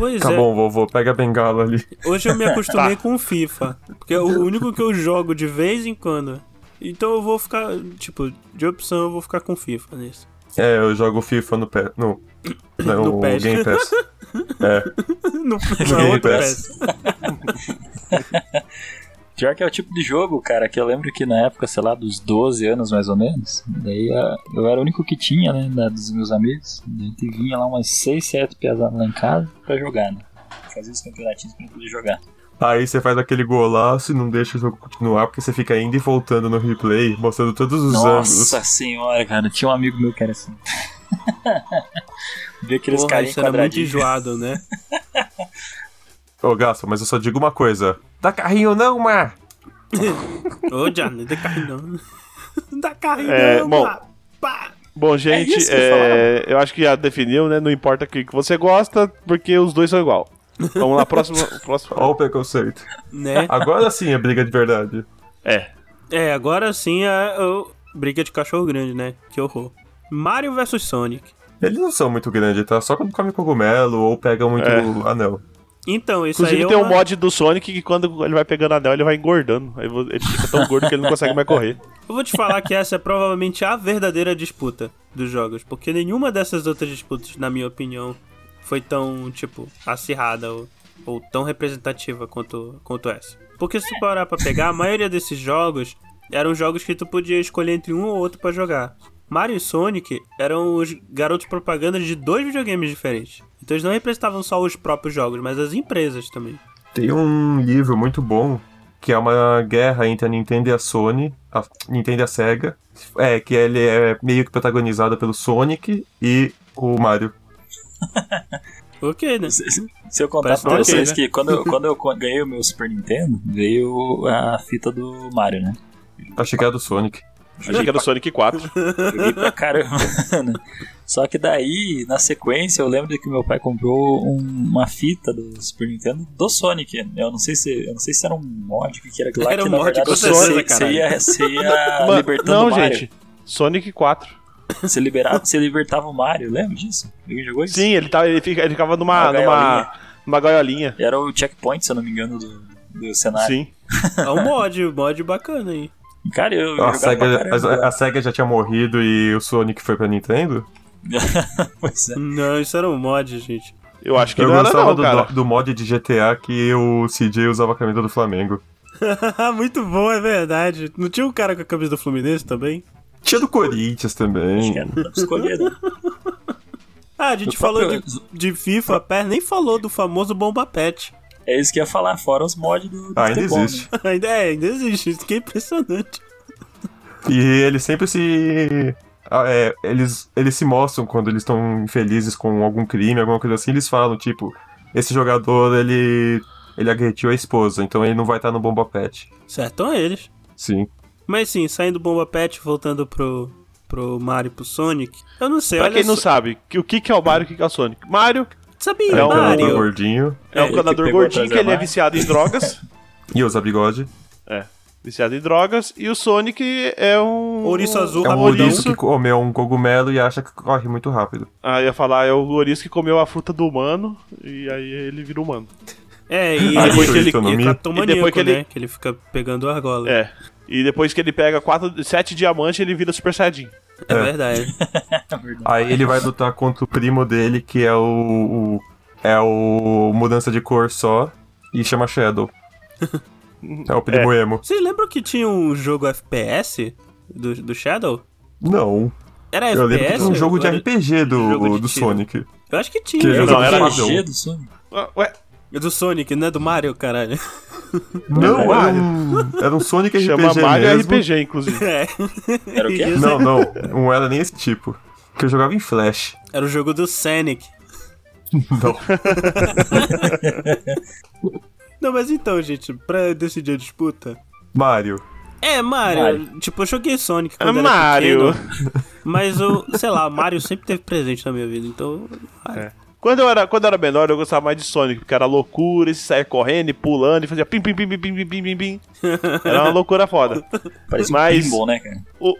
A: Pois
C: Tá
A: é.
C: bom, vovô, pega a bengala ali.
A: Hoje eu me acostumei com o FIFA. Porque é o único que eu jogo de vez em quando. Então eu vou ficar, tipo, de opção eu vou ficar com FIFA nisso.
C: É, eu jogo FIFA no pé. No, no,
A: No PES.
C: Game Pass. É.
A: No,
C: Game
A: na outra
C: Pass.
B: Pior que é o tipo de jogo, cara, que eu lembro que na época, sei lá, dos 12 anos mais ou menos, daí ah, eu era o único que tinha, né, da- dos meus amigos. Daí vinha lá umas 6, 7 pesadas lá em casa pra jogar, né? Fazer os campeonatinhos pra poder jogar.
C: Aí você faz aquele golaço e não deixa o jogo continuar, porque você fica indo e voltando no replay, mostrando todos os ângulos.
B: Nossa senhora, cara, tinha um amigo meu que era assim. Vê aqueles
A: isso era muito enjoado, né?
C: Ô, Gasto, mas eu só digo uma coisa. Dá carrinho não, Mar!
A: Ô, Johnny, não dá carrinho não. Não dá carrinho
D: É,
A: não,
D: bom.
A: pá, pá.
D: Bom, gente,
B: isso que eu
D: é, eu acho que já definiu, né? Não importa o que você gosta, porque os dois são igual. Vamos lá, próximo. próximo.
C: Ó o preconceito.
A: Né?
C: Agora sim é briga de verdade.
D: É.
A: É, agora sim é o briga de cachorro grande, né? Que horror. Mario vs Sonic.
C: Eles não são muito grandes, tá? Só quando come cogumelo ou pegam muito
D: É.
C: anel.
A: Então, isso
D: Inclusive
A: aí é
D: tem um
A: uma...
D: mod do Sonic que quando ele vai pegando anel, ele vai engordando. Ele fica tão gordo que ele não consegue mais correr.
A: Eu vou te falar que essa é provavelmente a verdadeira disputa dos jogos, porque nenhuma dessas outras disputas, na minha opinião, foi tão, tipo, acirrada ou, ou tão representativa quanto, quanto essa. Porque se tu parar pra pegar, a maioria desses jogos eram jogos que tu podia escolher entre um ou outro pra jogar. Mario e Sonic eram os garotos propaganda de dois videogames diferentes. Então eles não representavam só os próprios jogos, mas as empresas também.
C: Tem um livro muito bom que é uma guerra entre a Nintendo e a Sony, a Nintendo e a Sega. É, que ele é meio que protagonizado pelo Sonic e o Mario.
A: Ok, né?
B: Se, se eu contar
A: Parece
B: pra
A: ok,
B: vocês
A: né?
B: que quando, eu- quando eu ganhei o meu Super Nintendo, veio a fita do Mario, né?
C: Achei que era do Sonic.
D: Achei que era o Sonic 4.
B: Joguei pra caramba. Só que daí, na sequência, eu lembro que meu pai comprou um- uma fita do Super Nintendo do Sonic. Eu não sei se, eu não sei se era um mod, o que era aquilo lá,
A: Era
B: que
A: um mod,
B: verdade
A: com
B: você,
A: certeza,
B: você, ia, você ia
D: Mano,
B: libertando
D: não,
B: o Mario.
D: gente. Sonic 4.
B: Você, liberava, você libertava o Mario, lembra disso? Alguém jogou isso?
D: Sim, ele, tava, ele, fica- ele ficava numa,
B: Uma
D: numa,
B: gaiolinha.
D: numa gaiolinha.
B: Era o checkpoint, se eu não me engano, do, do cenário.
D: Sim.
A: É um mod, um mod bacana aí.
B: Cara, eu,
C: A Sega, a, a Sega já tinha morrido e o Sonic foi pra Nintendo?
B: pois é.
A: Não, isso era um mod, gente.
D: Eu acho que
C: Eu
D: não era
C: gostava
D: não,
C: do,
D: cara.
C: do mod de GTA que o CJ usava a camisa do Flamengo.
A: Muito bom, é verdade. Não tinha um cara com a camisa do Fluminense também?
C: Tinha do Corinthians também.
B: Cara, dá pra escolher, né?
A: Ah, a gente
B: Do
A: falou
B: próprio-
A: de, de FIFA, pé, nem falou do famoso Bomba Pet.
B: É isso que ia falar, fora os mods do, do
C: Ah, ainda
B: futebol, né?
C: existe.
A: ainda é, ainda existe, isso que é impressionante.
C: E eles sempre se. Ah, é, eles, eles se mostram quando eles estão infelizes com algum crime, alguma coisa assim, eles falam, tipo, esse jogador, ele. ele agrediu a esposa, então ele não vai estar no Bomba Pet.
A: Certam eles.
C: Sim.
A: Mas sim, saindo do Bomba Pet, voltando pro, pro Mario e pro Sonic, eu não sei,
D: Pra
A: olha
D: quem não sabe, que- o que, que é o Mario e o que, que é o Sonic? Mario
A: Sabia,
C: É o
A: Mario?
C: canador gordinho
D: é,
B: É,
D: um canador gordinho que ele é viciado em drogas.
C: e usa bigode.
D: é, viciado em drogas. E o Sonic é um.
A: Ouriço azul,
C: É um
A: rapidão.
C: ouriço que comeu um cogumelo e acha que corre muito rápido.
D: Ah, eu ia falar, é o ouriço que comeu a fruta do humano. E aí ele vira humano.
A: É, e
C: Ah,
A: ele,
C: depois que ele-
A: é
D: E depois que ele-
A: né? Que ele fica pegando argola.
D: É. E depois que ele pega quatro, sete diamantes, ele vira Super Saiyajin.
A: É
C: É.
A: verdade.
B: É verdade.
C: Aí ele vai lutar contra o primo dele, que é o. o- é o mudança de cor só, e chama Shadow. É o primo emo.
A: Vocês lembram que tinha um jogo FPS do, do Shadow?
C: Não.
A: Era
C: Eu lembro que
A: FPS?
C: tinha um jogo de RPG do,
A: jogo de
C: do
A: tiro?
C: Sonic.
A: Eu acho que tinha.
C: Que
D: Não,
C: de
D: era-.
B: RPG do Sonic.
D: Ah, Ué,
A: Do Sonic, não é do Mario, caralho.
C: Não, era
D: Mario.
C: um, era um Sonic RPG
D: chama Mario
C: mesmo.
D: RPG, inclusive.
A: É.
B: Era o quê?
A: Isso
C: Não, não. Não era nem esse tipo. Que eu jogava em Flash.
A: Era o jogo do Sonic.
C: Não.
A: Não, mas então, gente, pra decidir a disputa.
C: Mario.
A: É, Mario.
B: Mario.
A: Tipo, eu joguei Sonic
D: É
A: quando era
D: Mario.
A: pequeno, mas o, sei lá, Mario sempre teve presente na minha vida, então. Mario.
D: Quando eu, era, quando eu era menor, eu gostava mais de Sonic, porque era loucura, e saia correndo e pulando e fazia pim, pim, pim, pim, pim, pim, pim, pim, pim. Era uma loucura foda.
B: Parece
D: Mas-
B: um pinball, né, cara?
D: O-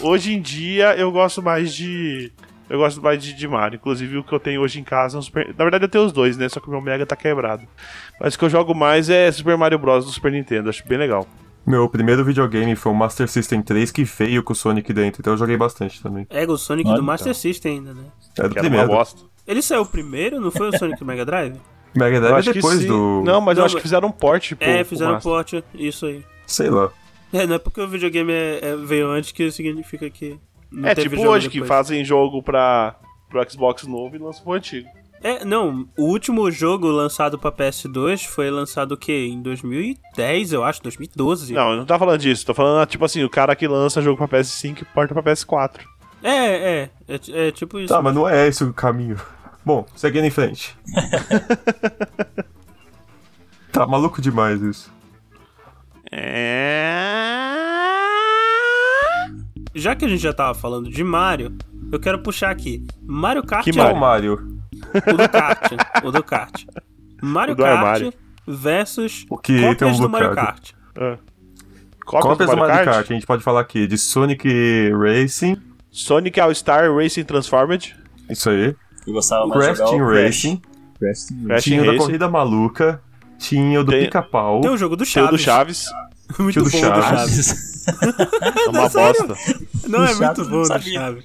D: hoje em dia, eu gosto mais de, Eu gosto mais de, de Mario. Inclusive, o que eu tenho hoje em casa é um Super... Na verdade, eu tenho os dois, né? Só que o meu Mega tá quebrado. Mas o que eu jogo mais é Super Mario Bros. do Super Nintendo. Acho bem legal.
C: Meu primeiro videogame foi o Master System 3 que veio com o Sonic dentro, então eu joguei bastante também.
A: É, o Sonic Olha, do Master então. System ainda, né?
C: É do que primeiro.
A: Ele saiu primeiro, não foi o Sonic Mega Drive?
C: Mega Drive é depois do.
D: Não, mas não, eu acho que fizeram um port.
A: É, fizeram um port, isso aí.
C: Sei lá.
A: É, não é porque o videogame é, é, veio antes que significa que.
D: é tipo hoje depois. que fazem jogo pra, pro Xbox novo e lançam pro antigo.
A: É, não, o último jogo lançado pra PS2 foi lançado o quê? Em 2010, eu acho, 2012.
D: Não, eu não tô falando disso, tô falando, tipo assim, o cara que lança jogo pra PS5 e porta pra PS4.
A: É, é, é, é tipo isso.
C: Tá, mas não é esse o caminho. Bom, seguindo em frente. tá maluco demais isso.
A: É... Já que a gente já tava falando de Mario, eu quero puxar aqui. Mario Kart.
C: Que Mario? Mario?
A: O do kart. o do kart. Mario do Kart Mario. versus
C: o que cópias tem um
A: do Mario Kart.
C: É. Cópias, cópias do Mario, Mario Kart? Kart? A gente pode falar aqui de Sonic Racing.
D: Sonic All-Star Racing Transformed.
C: Isso aí.
B: Eu gostava mais
C: Crash Team Racing. Crash Team Tinha o da Corrida Maluca. Tinha o do Pica-Pau.
A: Tem o jogo do
D: Chaves. Tinha o do Chaves.
A: muito
C: Tinha
A: do
C: Chaves. Do Chaves.
D: é uma bosta.
A: Não, é muito bom do Chaves.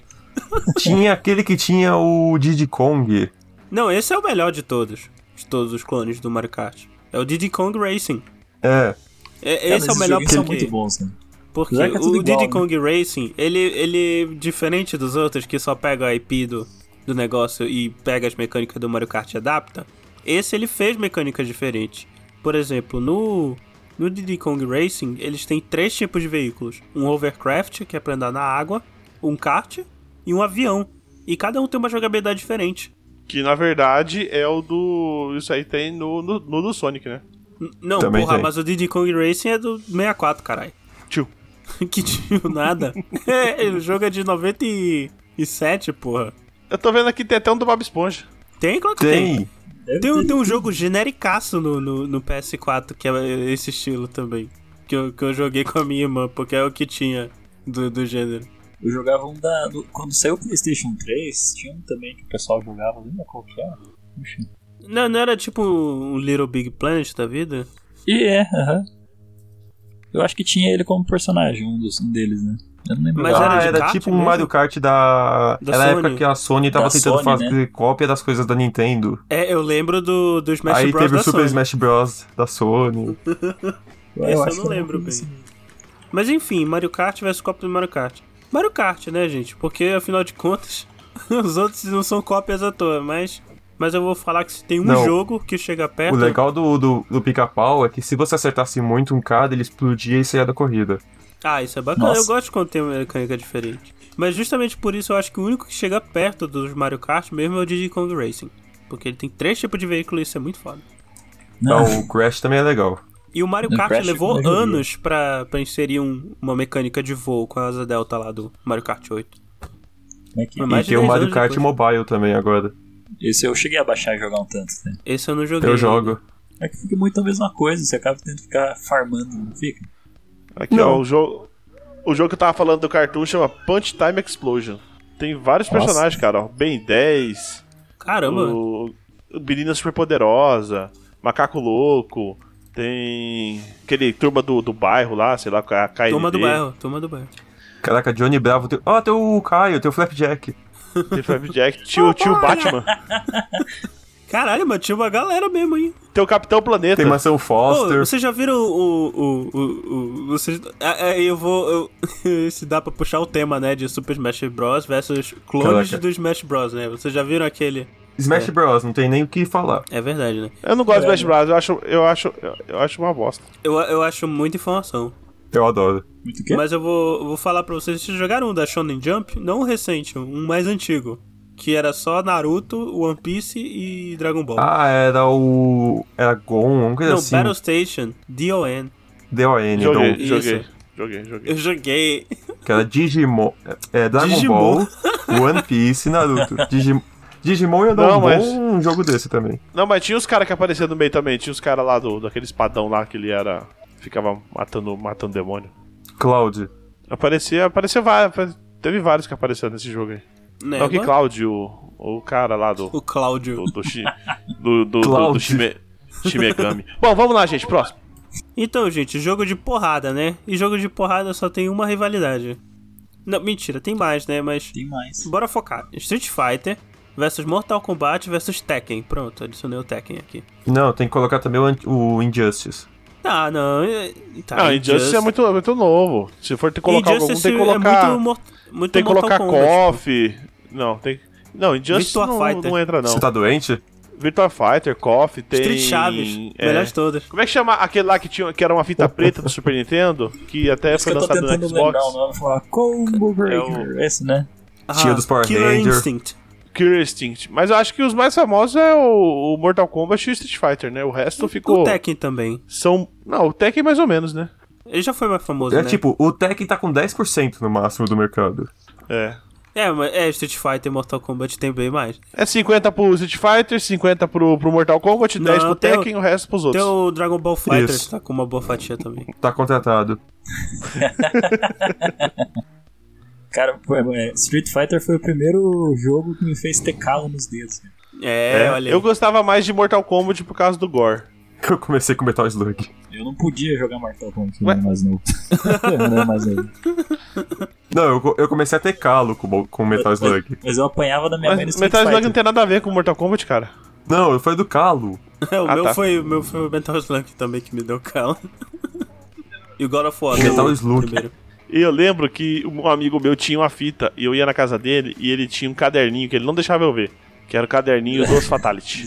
C: Tinha aquele que tinha o Diddy Kong.
A: Não, esse é o melhor de todos. De todos os clones do Mario Kart. É o Diddy Kong Racing.
C: É.
A: é esse é o melhor
B: porque... são muito bons, né?
A: Porque é o igual, Diddy né? Kong Racing, ele, ele, diferente dos outros que só pega a IP do, do negócio e pega as mecânicas do Mario Kart e adapta, esse ele fez mecânicas diferentes. Por exemplo, no, no Diddy Kong Racing, eles têm três tipos de veículos: um hovercraft, que é pra andar na água, um kart e um avião. E cada um tem uma jogabilidade diferente.
D: Que na verdade é o do. Isso aí tem no, no, no do Sonic, né?
A: N não, Também porra, tem. mas o Diddy Kong Racing é do 64, caralho.
D: Tio.
A: que tio, nada. é, o jogo é de 97, porra.
D: Eu tô vendo aqui tem até um do Bob Esponja.
A: Tem, claro que tem. Tem, tem, um, tem um jogo genericaço no, no, no, PS4 que é esse estilo também. Que eu, que eu joguei com a minha irmã, porque é o que tinha do, do gênero.
B: Eu jogava um da. Do, quando saiu o PlayStation 3, tinha um também que o pessoal jogava, lembra qual que era?
A: Não, não era tipo um Little Big Planet da vida?
B: E é, aham. Uh -huh. Eu acho que tinha ele como personagem, um, dos, um deles, né? Eu não lembro.
C: Mas ah, era, era tipo um Mario Kart da. da era a época que a Sony tava da tentando Sony, fazer né? cópia das coisas da Nintendo.
A: É, eu lembro do, do Smash
C: Aí
A: Bros.
C: Aí teve o Super Sony. Smash Bros. da Sony.
A: Esse eu, eu não lembro bem. Assim. Mas enfim, Mario Kart versus cópia do Mario Kart. Mario Kart, né, gente? Porque afinal de contas, os outros não são cópias à toa, mas. Mas eu vou falar que se tem um não, jogo que chega perto.
C: O legal do, do, do pica-pau é que se você acertasse muito um cara, ele explodia e saía da corrida.
A: Ah, isso é bacana. Nossa. Eu gosto quando tem uma mecânica diferente. Mas justamente por isso eu acho que o único que chega perto dos Mario Kart mesmo é o Diddy Kong Racing. Porque ele tem três tipos de veículo e isso é muito foda.
C: Não, o Crash também é legal.
A: E o Mario Kart Crash levou anos pra, pra inserir um, uma mecânica de voo com a asa delta lá do Mario Kart 8.
C: É que... E tem o Mario Kart depois. Mobile também agora.
B: Esse eu cheguei a baixar e jogar um tanto. Né?
A: Esse eu não joguei.
C: Eu jogo.
B: É que fica muito a mesma coisa, você acaba tendo que ficar farmando, não fica?
D: Aqui, não. ó, o jogo. O jogo que eu tava falando do cartoon chama Punch Time Explosion. Tem vários Nossa. personagens, cara, ó. Ben 10.
A: Caramba!
D: O, o Menina Super Poderosa, Macaco Louco. Tem aquele turma do, do bairro lá, sei lá, a KLD.
A: Turma do bairro, turma do bairro.
C: Caraca, Johnny Bravo. Tem... Ó, oh, tem o Caio, tem o Flapjack.
D: Tem o Flapjack, tio, tio Batman.
A: Caralho, mas tinha uma galera mesmo aí.
D: Tem o Capitão Planeta.
C: Tem Mansão Foster.
A: Vocês já viram o. o, o, o vocês, é, é, eu vou. Eu, se dá pra puxar o tema, né? De Super Smash Bros. versus clones Caraca. do Smash Bros, né? Vocês já viram aquele.
C: Smash é. Bros, não tem nem o que falar.
A: É verdade, né?
D: Eu não gosto de Smash Bros, eu acho, eu acho, eu acho uma bosta.
A: Eu, eu acho muita informação.
C: Eu adoro.
A: Muito quê? Mas eu vou, vou falar pra vocês, vocês jogaram um da Shonen Jump? Não um recente, um mais antigo. Que era só Naruto, One Piece e Dragon Ball.
C: Ah, era o... Era Gon, uma coisa
A: não,
C: assim.
A: Não, Battle Station, D-O-N.
C: D-O-N,
D: joguei, do... joguei. Joguei, joguei.
A: Eu joguei.
C: Que era Digimon. É, Dragon Digimon. Ball, One Piece e Naruto. Digimon. Digimon ia dar não, um mas... bom jogo desse também.
D: Não, mas tinha os caras que apareciam no meio também. Tinha os caras lá do, daquele espadão lá que ele era. Ficava matando, matando demônio.
C: Cloud.
D: Aparecia, aparecia vários. Teve vários que apareceram nesse jogo aí. Né, Não, que Cláudio, o, o cara lá do.
A: O Cláudio.
D: Do, do, do, do, do, do Shime, Shimegami. Bom, vamos lá, gente, próximo.
A: Então, gente, jogo de porrada, né? E jogo de porrada só tem uma rivalidade. Não, mentira, tem mais, né? Mas.
B: Tem mais.
A: Bora focar. Street Fighter versus Mortal Kombat versus Tekken. Pronto, adicionei o Tekken aqui.
C: Não, tem que colocar também o, o Injustice.
A: Ah, não. É,
D: tá, não, Injustice, Injustice é muito, muito novo. Se for ter que colocar Injustice algum, tem que colocar. É muito, muito tem que colocar KOF. Não, tem. Não, Injustice não, não, entra, não.
C: Você tá doente?
D: Virtua Fighter, KOF, tem.
A: Street Chaves, é... melhores todas.
D: Como é que chama aquele lá que, tinha, que era uma fita preta do Super Nintendo? Que até foi lançado no Xbox. Lembrar o nome,
B: falar Combo Breaker, é o... esse, né?
C: Ah, tinha dos Power Killer Ranger. Instinct.
D: Killer Instinct. Mas eu acho que os mais famosos é o, o Mortal Kombat e o Street Fighter, né? O resto ficou.
A: O Tekken também.
D: São. Não, o Tekken mais ou menos, né?
A: Ele já foi mais famoso,
C: é,
A: né?
C: tipo, o Tekken tá com 10% no máximo do mercado.
D: É.
A: É, mas é, Street Fighter e Mortal Kombat tem bem mais.
D: É 50 pro Street Fighter, 50 pro, pro Mortal Kombat, Não, 10 pro Tekken e o resto pros outros.
A: Tem o Dragon Ball Fighter, tá com uma boa fatia também.
C: Tá contratado.
B: Cara, é, Street Fighter foi o primeiro jogo que me fez ter calo nos dedos.
A: É, é, olha.
D: Eu gostava mais de Mortal Kombat por causa do gore.
C: Eu comecei com Metal Slug.
B: Eu não podia jogar Mortal Kombat quando era mais novo. eu não era mais novo.
C: Não, eu, eu comecei a ter calo com, com Metal Slug.
B: Mas eu apanhava da minha
D: Mas mãe no Metal Slug não tem nada a ver com Mortal Kombat, cara.
C: Não, foi do calo.
A: É, o, ah, meu tá. foi, o meu foi o Metal Slug também que me deu calo. e o God of War.
C: Metal Slug. Primeiro.
D: E eu lembro que um amigo meu tinha uma fita e eu ia na casa dele e ele tinha um caderninho que ele não deixava eu ver. Que era o caderninho dos Fatality.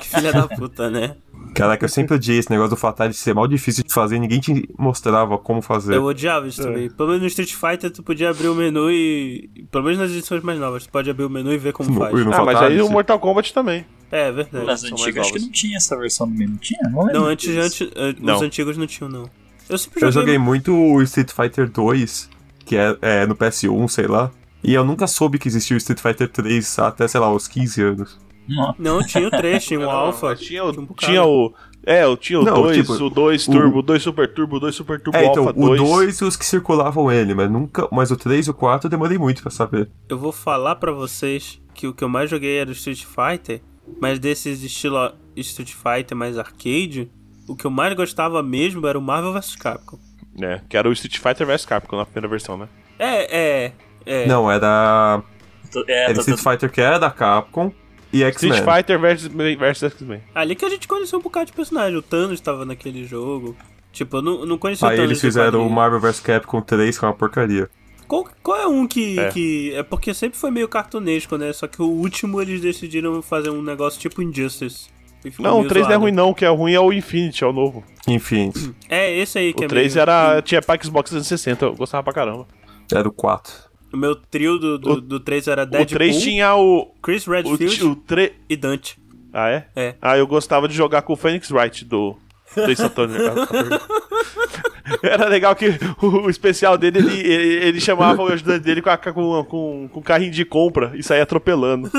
A: que filha da puta, né?
C: Caraca, eu sempre odiei esse negócio do Fatality ser mal difícil de fazer e ninguém te mostrava como fazer.
A: Eu odiava isso é. também. Pelo menos no Street Fighter tu podia abrir o menu e. Pelo menos nas edições mais novas, tu pode abrir o menu e ver como no, faz.
D: ah, mas aí o Mortal Kombat também.
A: É, é verdade.
B: Nas antigas acho que não tinha essa versão do menu. Tinha?
A: Não, não antes, antes, não. os antigos não tinham, não.
C: Eu sempre joguei. Eu joguei muito o Street Fighter 2 que é, é, no PS1, sei lá. E eu nunca soube que existia o Street Fighter 3 até, sei lá, os 15 anos.
A: Não, tinha o 3, tinha o Alpha.
D: Tinha o, tinha o. É, eu tinha o 2, tipo, o 2 Turbo, o 2 Super Turbo, o 2 Super Turbo
C: é, então,
D: Alpha 2.
C: O 2 e os que circulavam ele, mas nunca. Mas o 3 e o 4 eu demorei muito pra saber.
A: Eu vou falar pra vocês que o que eu mais joguei era o Street Fighter, mas desses estilo Street Fighter mais arcade, o que eu mais gostava mesmo era o Marvel vs Capcom.
D: É, que era o Street Fighter vs Capcom na primeira versão, né?
A: É, é. é.
C: Não, era. É, era Street Fighter que era da Capcom e X-Men.
D: Street Fighter vs, versus X-Men.
A: Ali que a gente conheceu um bocado de personagem. O Thanos estava naquele jogo. Tipo, eu não, não conhecia
C: Aí o Thanos. Aí eles fizeram o Marvel vs Capcom 3, que é uma porcaria.
A: Qual, qual é um que é. que. É porque sempre foi meio cartunesco, né? Só que o último eles decidiram fazer um negócio tipo Injustice.
D: Não, o 3 não é ruim não, o que é ruim é o Infinity, é o novo.
C: Infinity.
A: É, esse aí que
D: o
A: é
D: 3 meio... era, tinha pra Xbox 360, eu gostava pra caramba.
C: Era o 4.
A: O meu trio do, do, o, do 3 era Deadpool.
D: O 3 tinha o...
A: Chris Redfield o, o tre... e Dante.
D: Ah, é?
A: É.
D: Ah, eu gostava de jogar com o Phoenix Wright do... Do Saturno. Era legal que o, o especial dele, ele, ele, ele, chamava o ajudante dele com, a, com, com, com carrinho de compra e saía atropelando.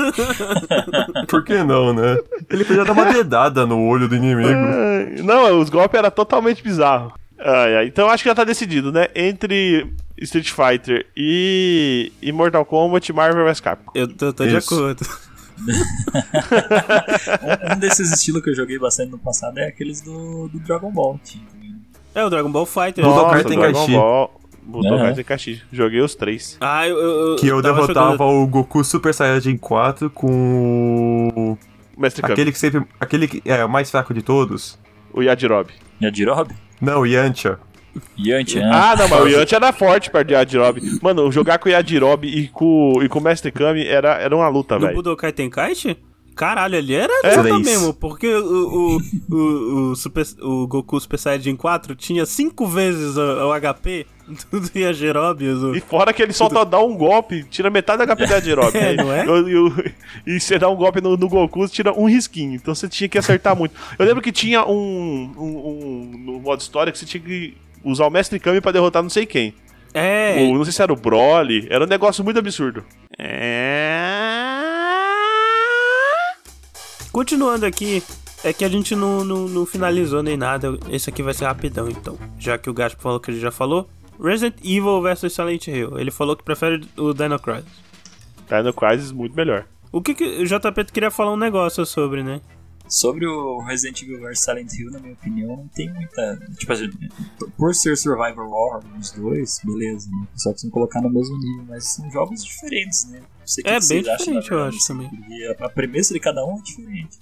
C: Por que não, né? Ele podia dar uma dedada no olho do inimigo.
D: É, não, os golpes eram totalmente bizarros. então acho que já tá decidido, né? Entre Street Fighter e, e Mortal Kombat, Marvel vs Capcom.
A: Eu tô, tô de acordo.
B: um, desses estilos que eu joguei bastante no passado é aqueles do, do Dragon Ball. Tinha.
A: É, o Dragon Ball Fighter.
D: Budokai Tenkaichi. Budokai é. Tenkaichi. Joguei os três.
A: Ah, eu, eu,
C: que eu derrotava jogando... o Goku Super Saiyajin 4 com o...
D: Mestre
C: Aquele Kami. que sempre... Aquele que é o mais fraco de todos.
D: O Yajirobe.
B: Yajirobe?
C: Não, o Yantia.
B: Yantia, né?
D: Ah, não, mas o Yantia era forte perto de Yajirobe. Mano, jogar com o Yajirobe e com, e com o Mestre Kami era, era uma luta, velho. No
A: Budokai Tenkaichi? Caralho, ali era é. luta mesmo, porque o, o, o, o, Super, o Goku Super Saiyajin 4 tinha 5 vezes o, o HP do Yajirobe. O...
D: E fora que ele só dá um golpe, tira metade do HP do Yajirobe.
A: é, não é?
D: E, e, você dá um golpe no, no Goku, tira um risquinho. Então você tinha que acertar muito. Eu lembro que tinha um, um, um no modo história que você tinha que usar o Mestre Kami pra derrotar não sei quem.
A: É.
D: não sei se era o Broly, era um negócio muito absurdo. É.
A: Continuando aqui, é que a gente não, não, não, finalizou nem nada. Esse aqui vai ser rapidão, então. Já que o Gaspo falou que ele já falou. Resident Evil vs Silent Hill. Ele falou que prefere o Dino Crisis.
D: Dino Crisis muito melhor.
A: O que, que o JP queria falar um negócio sobre, né?
B: Sobre o Resident Evil vs Silent Hill, na minha opinião, não tem muita. Tipo assim, por ser Survivor Horror os dois, beleza, né? Só precisa colocar no mesmo nível, mas são jogos diferentes, né?
A: É, bem diferente, eu acho também.
B: A, a premissa de cada um é diferente.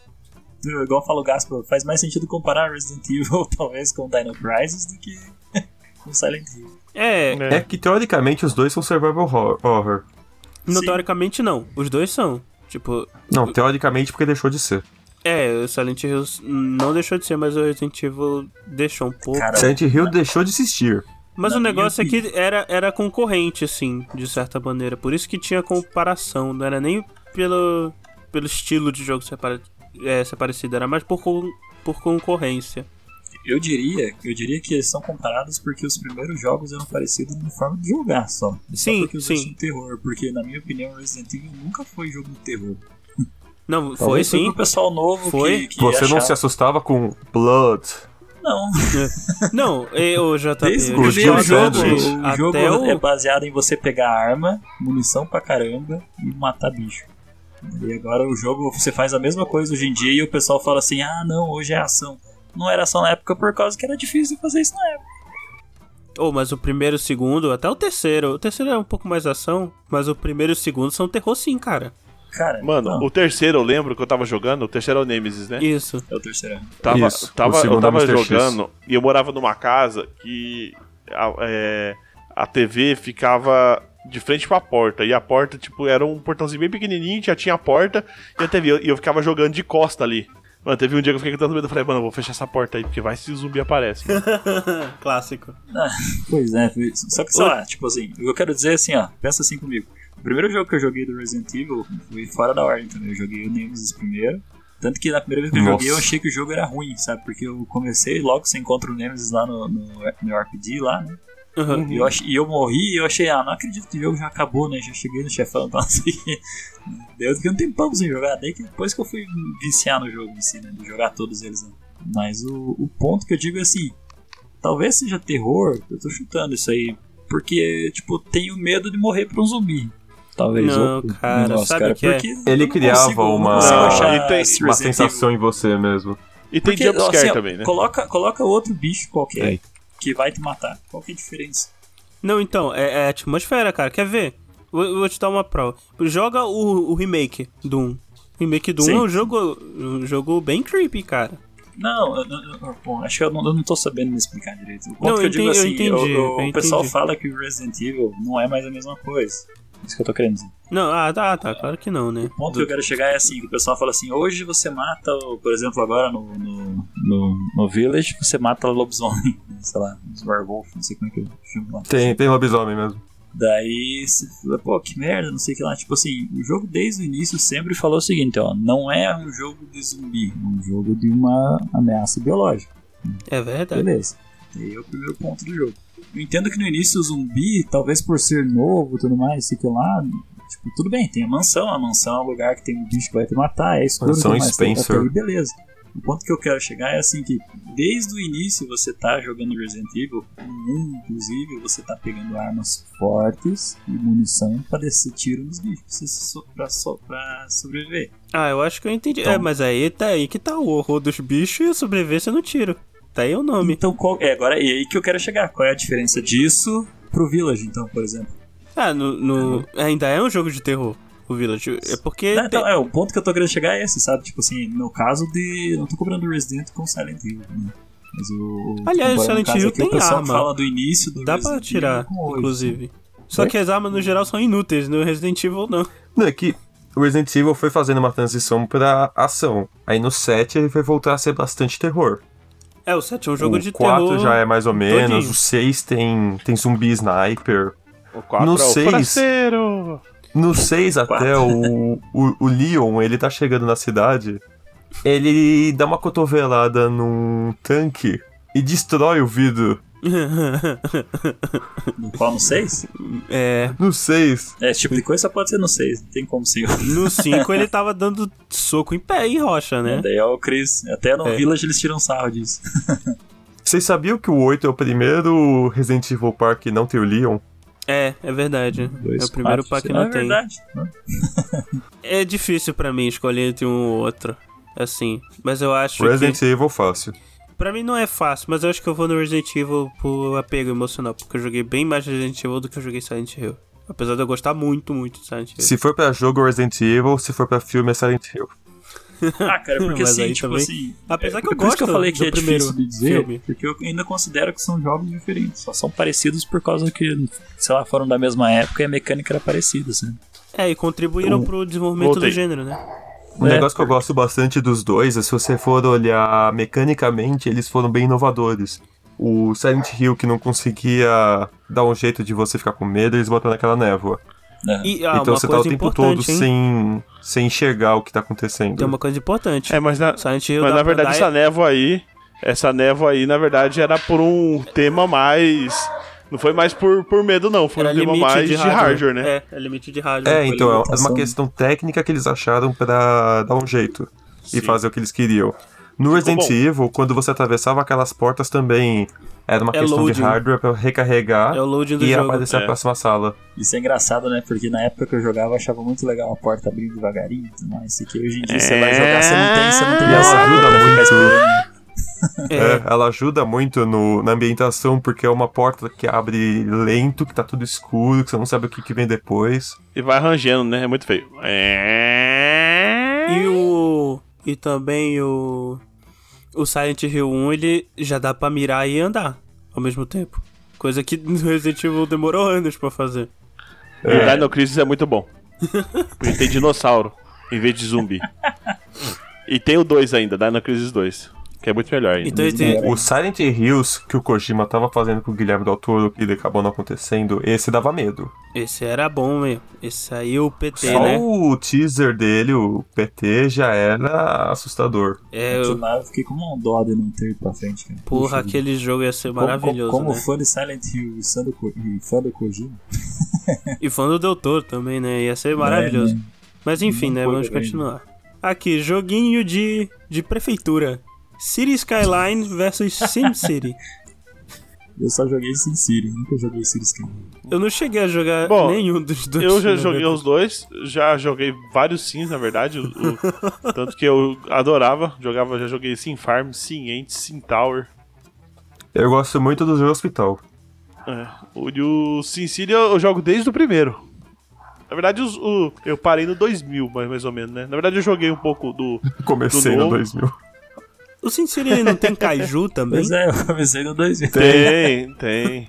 B: Igual fala o Gaspar, faz mais sentido comparar Resident Evil talvez com Dino Crisis do que com Silent Hill.
A: É,
C: é, é que teoricamente os dois são Survival Horror.
A: Não, Sim. teoricamente não. Os dois são. Tipo.
C: Não, teoricamente porque deixou de ser.
A: É, o Silent Hill não deixou de ser, mas o Resident Evil deixou um pouco. Cara,
C: Silent Hill deixou de existir.
A: Mas o negócio é que era, era concorrente, assim, de certa maneira. Por isso que tinha comparação. Não era nem pelo, pelo estilo de jogo ser, pare, é, ser parecido, era mais por, por concorrência.
B: Eu diria, eu diria que eles são comparados porque os primeiros jogos eram parecidos na forma de jogar só.
A: Sim,
B: só porque
A: os sim.
B: terror, porque na minha opinião Resident Evil nunca foi jogo de terror.
A: Não, foi sim. Foi
B: pro pessoal novo
A: foi.
B: Que, que
C: Você achava... não se assustava com Blood?
B: Não.
A: não, eu já tá
B: Desde o jogo, o jogo o... é baseado em você pegar arma, munição pra caramba e matar bicho. E agora o jogo você faz a mesma coisa hoje em dia e o pessoal fala assim: "Ah, não, hoje é ação". Não era ação na época por causa que era difícil fazer isso na época.
A: Oh, mas o primeiro e o segundo, até o terceiro. O terceiro é um pouco mais ação, mas o primeiro e o segundo são terror sim, cara.
B: Cara,
D: Mano, não. o terceiro eu lembro que eu tava jogando, o terceiro é o Nemesis, né?
A: Isso.
B: É o terceiro.
D: Tava,
C: Isso.
D: tava, eu tava é jogando X. e eu morava numa casa que a, é, a TV ficava de frente pra porta. E a porta, tipo, era um portãozinho bem pequenininho, já tinha a porta e a TV. E eu ficava jogando de costa ali. Mano, teve um dia que eu fiquei com tanto medo, eu falei, mano, eu vou fechar essa porta aí, porque vai se o zumbi aparece.
A: Clássico.
B: Ah, pois é, só que, sei lá, tipo assim, eu quero dizer assim, ó, pensa assim comigo. O primeiro jogo que eu joguei do Resident Evil foi fora da ordem também. Eu joguei o Nemesis primeiro. Tanto que na primeira vez que eu Nossa. joguei eu achei que o jogo era ruim, sabe? Porque eu comecei logo você encontra o Nemesis lá no, no, no RPG lá, né? Uhum. E, eu ach, e eu morri e eu achei, ah, não acredito que o jogo já acabou, né? Já cheguei no chefão, então assim. Deu que um tempão sem jogar, daí que depois que eu fui viciar no jogo em si, né? De jogar todos eles, né? Mas o, o ponto que eu digo é assim: talvez seja terror, eu tô chutando isso aí, porque, tipo, tenho medo de morrer pra um zumbi talvez.
A: Não, cara, negócio, sabe cara, que é?
C: Ele criava consigo, uma, tem, uma sensação em você mesmo.
D: E tem jumpscare assim, também, né?
B: Coloca, coloca outro bicho qualquer é. que vai te matar. Qual que é a diferença?
A: Não, então, é, é a atmosfera, cara. Quer ver? Vou, vou, te dar uma prova. Joga o, o remake do 1. Remake do 1 é um jogo, um jogo bem creepy, cara.
B: Não, eu, eu, bom, acho que eu não, eu não tô sabendo me explicar direito. O ponto não, que eu, eu digo assim, eu entendi, o pessoal fala que o Resident Evil não é mais a mesma coisa. Isso que eu tô querendo dizer.
A: Não, ah, tá, tá, claro que não, né?
B: O ponto que eu quero chegar é assim, que o pessoal fala assim, hoje você mata, por exemplo, agora no, no, no, no Village, você mata lobisomem, sei lá, os werewolf, não sei como é que eu chamo lá.
C: Tem, tem lobisomem mesmo.
B: Daí você fala, pô, que merda, não sei o que lá. Tipo assim, o jogo desde o início sempre falou o seguinte, ó, não é um jogo de zumbi, é um jogo de uma ameaça biológica.
A: É verdade.
B: Beleza. E aí é o primeiro ponto do jogo. Eu entendo que no início o zumbi, talvez por ser novo e tudo mais, sei que lá, tipo, tudo bem, tem a mansão, a mansão é um lugar que tem um bicho que vai te matar, é escuro,
C: mansão mas Spencer.
B: Até aí, beleza. O ponto que eu quero chegar é assim que desde o início você tá jogando Resident Evil, no inclusive, você tá pegando armas fortes e munição para descer tiro nos bichos pra, so, pra sobreviver.
A: Ah, eu acho que eu entendi. Então, é, mas aí tá aí que tá o horror dos bichos e a sobrevivência no tiro. Tá aí o nome.
B: Então, qual, é, agora é aí que eu quero chegar. Qual é a diferença disso pro Village, então, por exemplo?
A: Ah, no, no ainda é um jogo de terror. O Village. É porque.
B: Não, então, é, o ponto que eu tô querendo chegar é esse, sabe? Tipo assim, no caso de. Não tô cobrando Resident com Silent Hill, né? Mas o.
A: Aliás, o Silent Hill tem
B: o
A: arma.
B: fala do início do
A: Dá Resident pra tirar, inclusive. Só que as armas no geral são inúteis, no Resident Evil não.
C: Não, é que o Resident Evil foi fazendo uma transição pra ação. Aí no 7 ele vai voltar a ser bastante terror.
A: É, o 7 é um jogo
C: o
A: de terror. O 4
C: já é mais ou menos, todinho. o 6 tem, tem zumbi sniper.
D: O 4 no é 6, o
C: No 6 até o, o, o Leon, ele tá chegando na cidade, ele dá uma cotovelada num tanque e destrói o vidro
B: no qual? No 6?
A: É.
C: No 6.
B: É, esse tipo de coisa só pode ser no 6, não tem como sim.
A: No 5 ele tava dando soco em pé e rocha, né?
B: É, daí é o Chris. Até no é. Village eles tiram sarro disso.
C: Vocês sabiam que o 8 é o primeiro Resident Evil Park que não tem o Leon?
A: É, é verdade. Dois é o primeiro pack que não é tem. Verdade. Né? é difícil para mim escolher entre um ou outro. Assim, mas eu acho
C: Resident
A: que...
C: Evil fácil.
A: Pra mim não é fácil, mas eu acho que eu vou no Resident Evil por apego emocional, porque eu joguei bem mais Resident Evil do que eu joguei Silent Hill. Apesar de eu gostar muito, muito de Silent Hill.
C: Se for pra jogo Resident Evil, se for pra filme é Silent Hill.
B: ah, cara, porque assim, tipo também... assim.
A: Apesar é, que eu gosto
B: que eu falei que
A: é
B: difícil de dizer, filme. porque eu ainda considero que são jogos diferentes. Só são parecidos por causa que, sei lá, foram da mesma época e a mecânica era parecida, assim.
A: É, e contribuíram um, pro desenvolvimento voltei. do gênero, né?
C: Um é. negócio que eu gosto bastante dos dois é se você for olhar mecanicamente, eles foram bem inovadores. O Silent Hill, que não conseguia dar um jeito de você ficar com medo, eles botaram naquela névoa. É. E, ah, então você tá o tempo todo sem, sem enxergar o que tá acontecendo.
A: Tem uma coisa importante.
D: É, mas na, mas na verdade essa névoa aí, essa névoa aí, na verdade, era por um tema mais não foi mais por, por medo, não. Foi Era um tema mais de hardware, de hardware, né?
A: É, é limite de hardware.
C: É, então, é uma questão técnica que eles acharam pra dar um jeito Sim. e fazer o que eles queriam. No Resident Evil, quando você atravessava aquelas portas também era uma é questão loading. de hardware pra recarregar
A: é
C: e
A: jogo.
C: aparecer é. a próxima sala.
B: Isso é engraçado, né? Porque na época que eu jogava eu achava muito legal a porta abrindo devagarinho e tudo mais. Isso aqui hoje em dia é... você vai jogar, você não tem, você não tem
C: e ela ajuda muito. É. é. ela ajuda muito no, na ambientação, porque é uma porta que abre lento, que tá tudo escuro, que você não sabe o que, que vem depois.
D: E vai arranjando, né? É muito feio. É...
A: E o. E também o. O Silent Hill 1 ele já dá pra mirar e andar ao mesmo tempo. Coisa que no Resident Evil demorou anos pra fazer.
D: É. O Dino Crisis é muito bom. Porque tem dinossauro em vez de zumbi. E tem o 2 ainda, Dino Crisis 2. Que é muito melhor ainda. Então,
C: tem... O Silent Hills que o Kojima tava fazendo com o Guilherme Del Toro, que acabou não acontecendo, esse dava medo.
A: Esse era bom, meu. Esse aí o PT,
C: Só
A: né?
C: o teaser dele, o PT, já era assustador.
B: É, eu... eu fiquei com uma dó de não ter ido pra frente, cara.
A: Porra, Puxa, aquele jogo ia ser maravilhoso,
B: Como, como
A: né?
B: fã de Silent Hill e fã do, e fã do Kojima.
A: e fã do Del Toro também, né? Ia ser maravilhoso. É, né? Mas enfim, não né? Vamos continuar. Aqui, joguinho de, de prefeitura. City Skyline versus SimCity.
B: Eu só joguei SimCity, nunca joguei City Skyline.
A: Eu não cheguei a jogar Bom, nenhum dos dois.
D: Eu já joguei os dois, já joguei vários Sims, na verdade. O, o, tanto que eu adorava, jogava, já joguei Sim Farm, Sim Ant, Sim Tower.
C: Eu gosto muito do jogo Hospital.
D: É, o, o SimCity eu, eu jogo desde o primeiro. Na verdade, os, o, eu parei no 2000, mais, mais ou menos, né? Na verdade, eu joguei um pouco do.
C: Comecei
D: do
C: no 2000.
A: O Sincere não tem Kaiju também?
B: Pois é, eu comecei no 2000.
D: Tem, tem.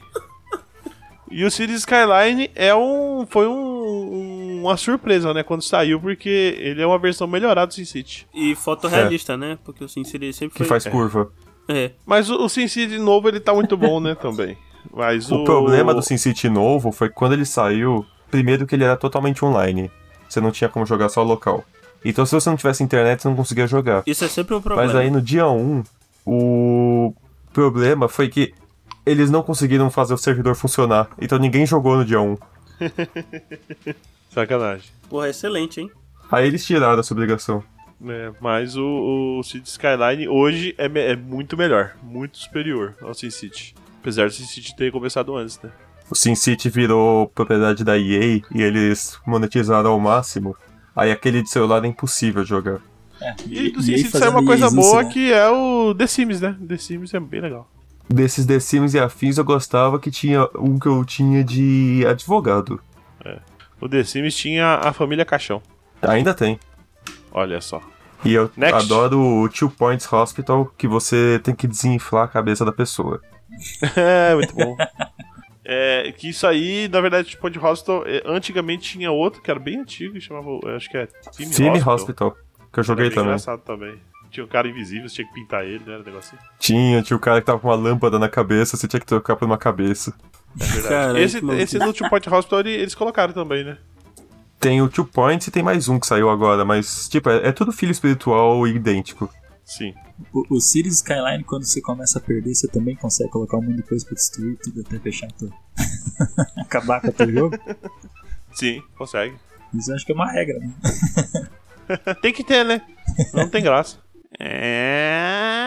D: E o Cities Skyline é um, foi um, uma surpresa, né, quando saiu, porque ele é uma versão melhorada do SimCity.
A: E fotorrealista, é. né? Porque o SimCity sempre
C: que faz curva.
A: É.
D: Mas o, o SimCity novo, ele tá muito bom, né, também. Mas o,
C: o problema do SimCity novo foi que quando ele saiu, primeiro que ele era totalmente online. Você não tinha como jogar só local. Então, se você não tivesse internet, você não conseguia jogar.
A: Isso é sempre um problema.
C: Mas aí no dia 1, o problema foi que eles não conseguiram fazer o servidor funcionar. Então ninguém jogou no dia 1.
D: Sacanagem.
A: Porra, excelente, hein?
C: Aí eles tiraram essa obrigação.
D: É, mas o, o City Skyline hoje é, é muito melhor, muito superior ao SimCity. Apesar do SimCity ter começado antes, né?
C: O SimCity virou propriedade da EA e eles monetizaram ao máximo. Aí aquele de celular é impossível jogar.
D: É, e, e do SimCity saiu uma coisa boa né? que é o The Sims, né? The Sims é bem legal.
C: Desses The Sims e afins eu gostava que tinha um que eu tinha de advogado.
D: É. O The Sims tinha a família Caixão.
C: Ainda tem.
D: Olha só.
C: E eu Next. adoro o Two Points Hospital, que você tem que desinflar a cabeça da pessoa.
D: é, muito bom. É, que isso aí, na verdade, tipo, de Hospital, é, antigamente tinha outro que era bem antigo, chamava, acho que é
C: Team, Hospital. Hospital. Que eu joguei também.
D: engraçado também. Tinha um cara invisível, você tinha que pintar ele, né? Um negócio assim.
C: Tinha, tinha o um cara que tava com uma lâmpada na cabeça, você tinha que trocar por uma cabeça.
D: É verdade. esse, esse no Two Point Hospital eles colocaram também, né?
C: Tem o Two Points e tem mais um que saiu agora, mas, tipo, é, é tudo filho espiritual idêntico.
D: Sim.
B: O, o Cities Skyline, quando você começa a perder, você também consegue colocar um mundo depois pra destruir tudo até fechar tudo. Acabar com o teu jogo?
D: Sim, consegue.
B: Isso eu acho que é uma regra, né?
D: tem que ter, né? Não tem graça. É...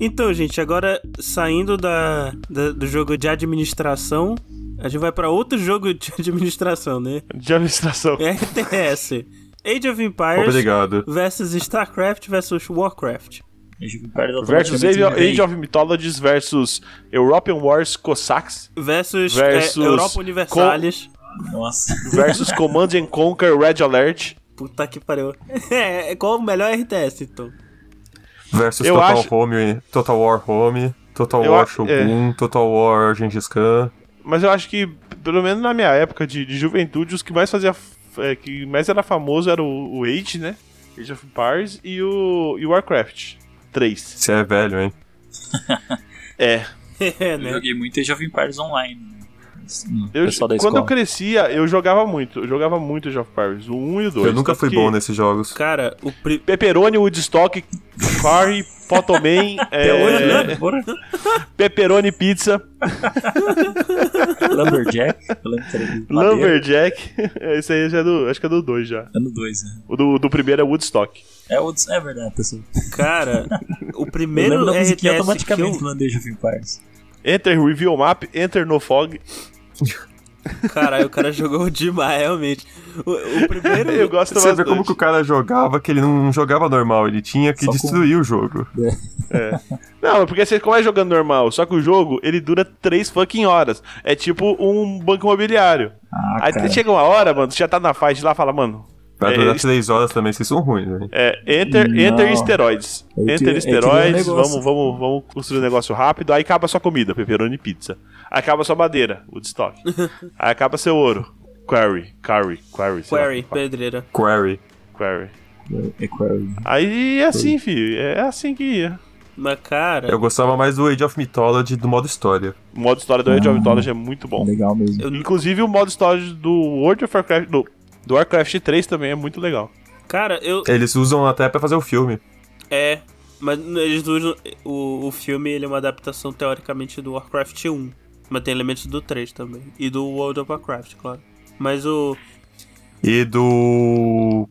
A: Então, gente, agora saindo da, da, do jogo de administração, a gente vai para outro jogo de administração, né?
D: De administração.
A: RTS. Age of Empires
C: Obrigado.
A: versus StarCraft versus Warcraft.
B: Age of Empires
D: Versus Age,
B: automaticamente
D: Age of Mythologies versus European Wars Cossacks
A: Versus,
D: Versus
A: é, Europa Universalis.
B: Nossa.
D: versus Command and Conquer Red Alert.
A: Puta que pariu. É, qual o melhor RTS, então?
C: Versus
D: Eu
C: Total
D: acho-
C: Home, Total War Home, Total
D: Eu
C: War Shogun, Total War Gengis Khan.
D: Mas eu acho que, pelo menos na minha época de, de juventude, os que mais fazia. É, que mais era famoso era o, o Age, né? Age of Empires e o, e o Warcraft 3.
C: Você é velho, hein?
D: É.
A: É,
B: Eu
A: né?
B: joguei muito Age of Empires online. O
D: Eu,
B: pessoal da
D: quando eu
B: escola.
D: crescia, eu jogava muito. Eu jogava muito Age of Empires, o 1 e o 2.
C: eu nunca fui
D: que
C: bom nesses jogos.
A: Cara, o pri...
D: Pepperoni, Woodstock, Curry, Photoman, é. Pepperoni Pizza,
B: Lumberjack. Eu que.
D: Lumberjack. Esse aí já é do. Acho que é do 2 já.
B: Ano 2, né?
D: O do, do primeiro é Woodstock.
B: É, o, é verdade, pessoal.
A: Cara, o
B: Eu
A: primeiro
B: musiquinha
A: RTS que
B: automaticamente
A: eu...
B: falando de Age of Empires.
D: Enter Reveal Map, Enter No Fog.
A: Caralho, o cara jogou demais, realmente. O, o primeiro...
D: Eu gosto
C: Você vê como que o cara jogava, que ele não jogava normal, ele tinha que
B: Só com-
C: destruir o jogo.
D: Não, é porque você começa jogando normal, só que o jogo, ele dura 3 fucking horas. É tipo um banco imobiliário.
B: Ah,
D: Aí
B: cara.
D: chega uma hora, mano, você já tá na faixa lá e fala, mano...
C: Vai
D: É,
C: durar
D: isso-
C: três horas também, vocês são ruins, velho.
D: É, enter,
B: Não.
D: enter esteroides.
B: Eu
D: Enter esteroides,
B: negócio.
D: vamos, vamos, vamos construir um negócio rápido. Aí acaba sua comida, pepperoni e pizza. Aí acaba sua madeira, Woodstock. aí acaba seu ouro, quarry, quarry, quarry.
A: Quarry, pedreira.
C: Quarry.
D: quarry.
B: É Quarry.
D: Aí é assim, filho, é assim que ia.
A: Mas, cara...
C: Eu gostava mais do Age of Mythology do modo história.
D: O modo história do Age of Mythology é muito bom.
B: Legal mesmo.
A: Eu-
D: Inclusive o modo história do World of Warcraft, do, do Warcraft 3 também é muito legal.
A: Cara, eu...
C: Eles usam até pra fazer o filme.
A: É, mas eles usam... O, o filme, ele é uma adaptação, teoricamente, do Warcraft 1. Mas tem elementos do 3 também. E do World of Warcraft, claro. Mas o...
C: E do.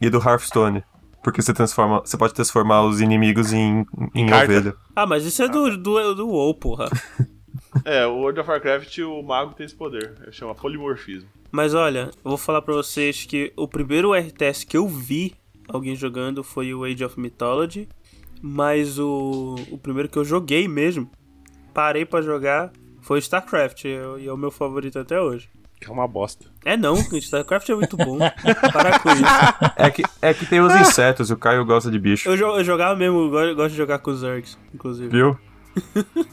C: E do Hearthstone. Porque você transforma. Você pode transformar os inimigos em, em
D: Carta.
C: ovelha.
A: Ah, mas isso é do, do, do WoW, porra.
D: É, o World of Warcraft, o mago tem esse poder. Chama polimorfismo.
A: Mas olha, eu vou falar pra vocês que o primeiro RTS que eu vi alguém jogando foi o Age of Mythology. Mas o, o primeiro que eu joguei mesmo, parei pra jogar, foi StarCraft. E é- e é o meu favorito até hoje.
D: Que é uma bosta.
A: É não, StarCraft é muito bom. Para com isso.
C: É que, é que tem os insetos, e o Caio gosta de bicho.
A: Eu, eu jogava mesmo, eu gosto de jogar com os Zergs, inclusive.
C: Viu?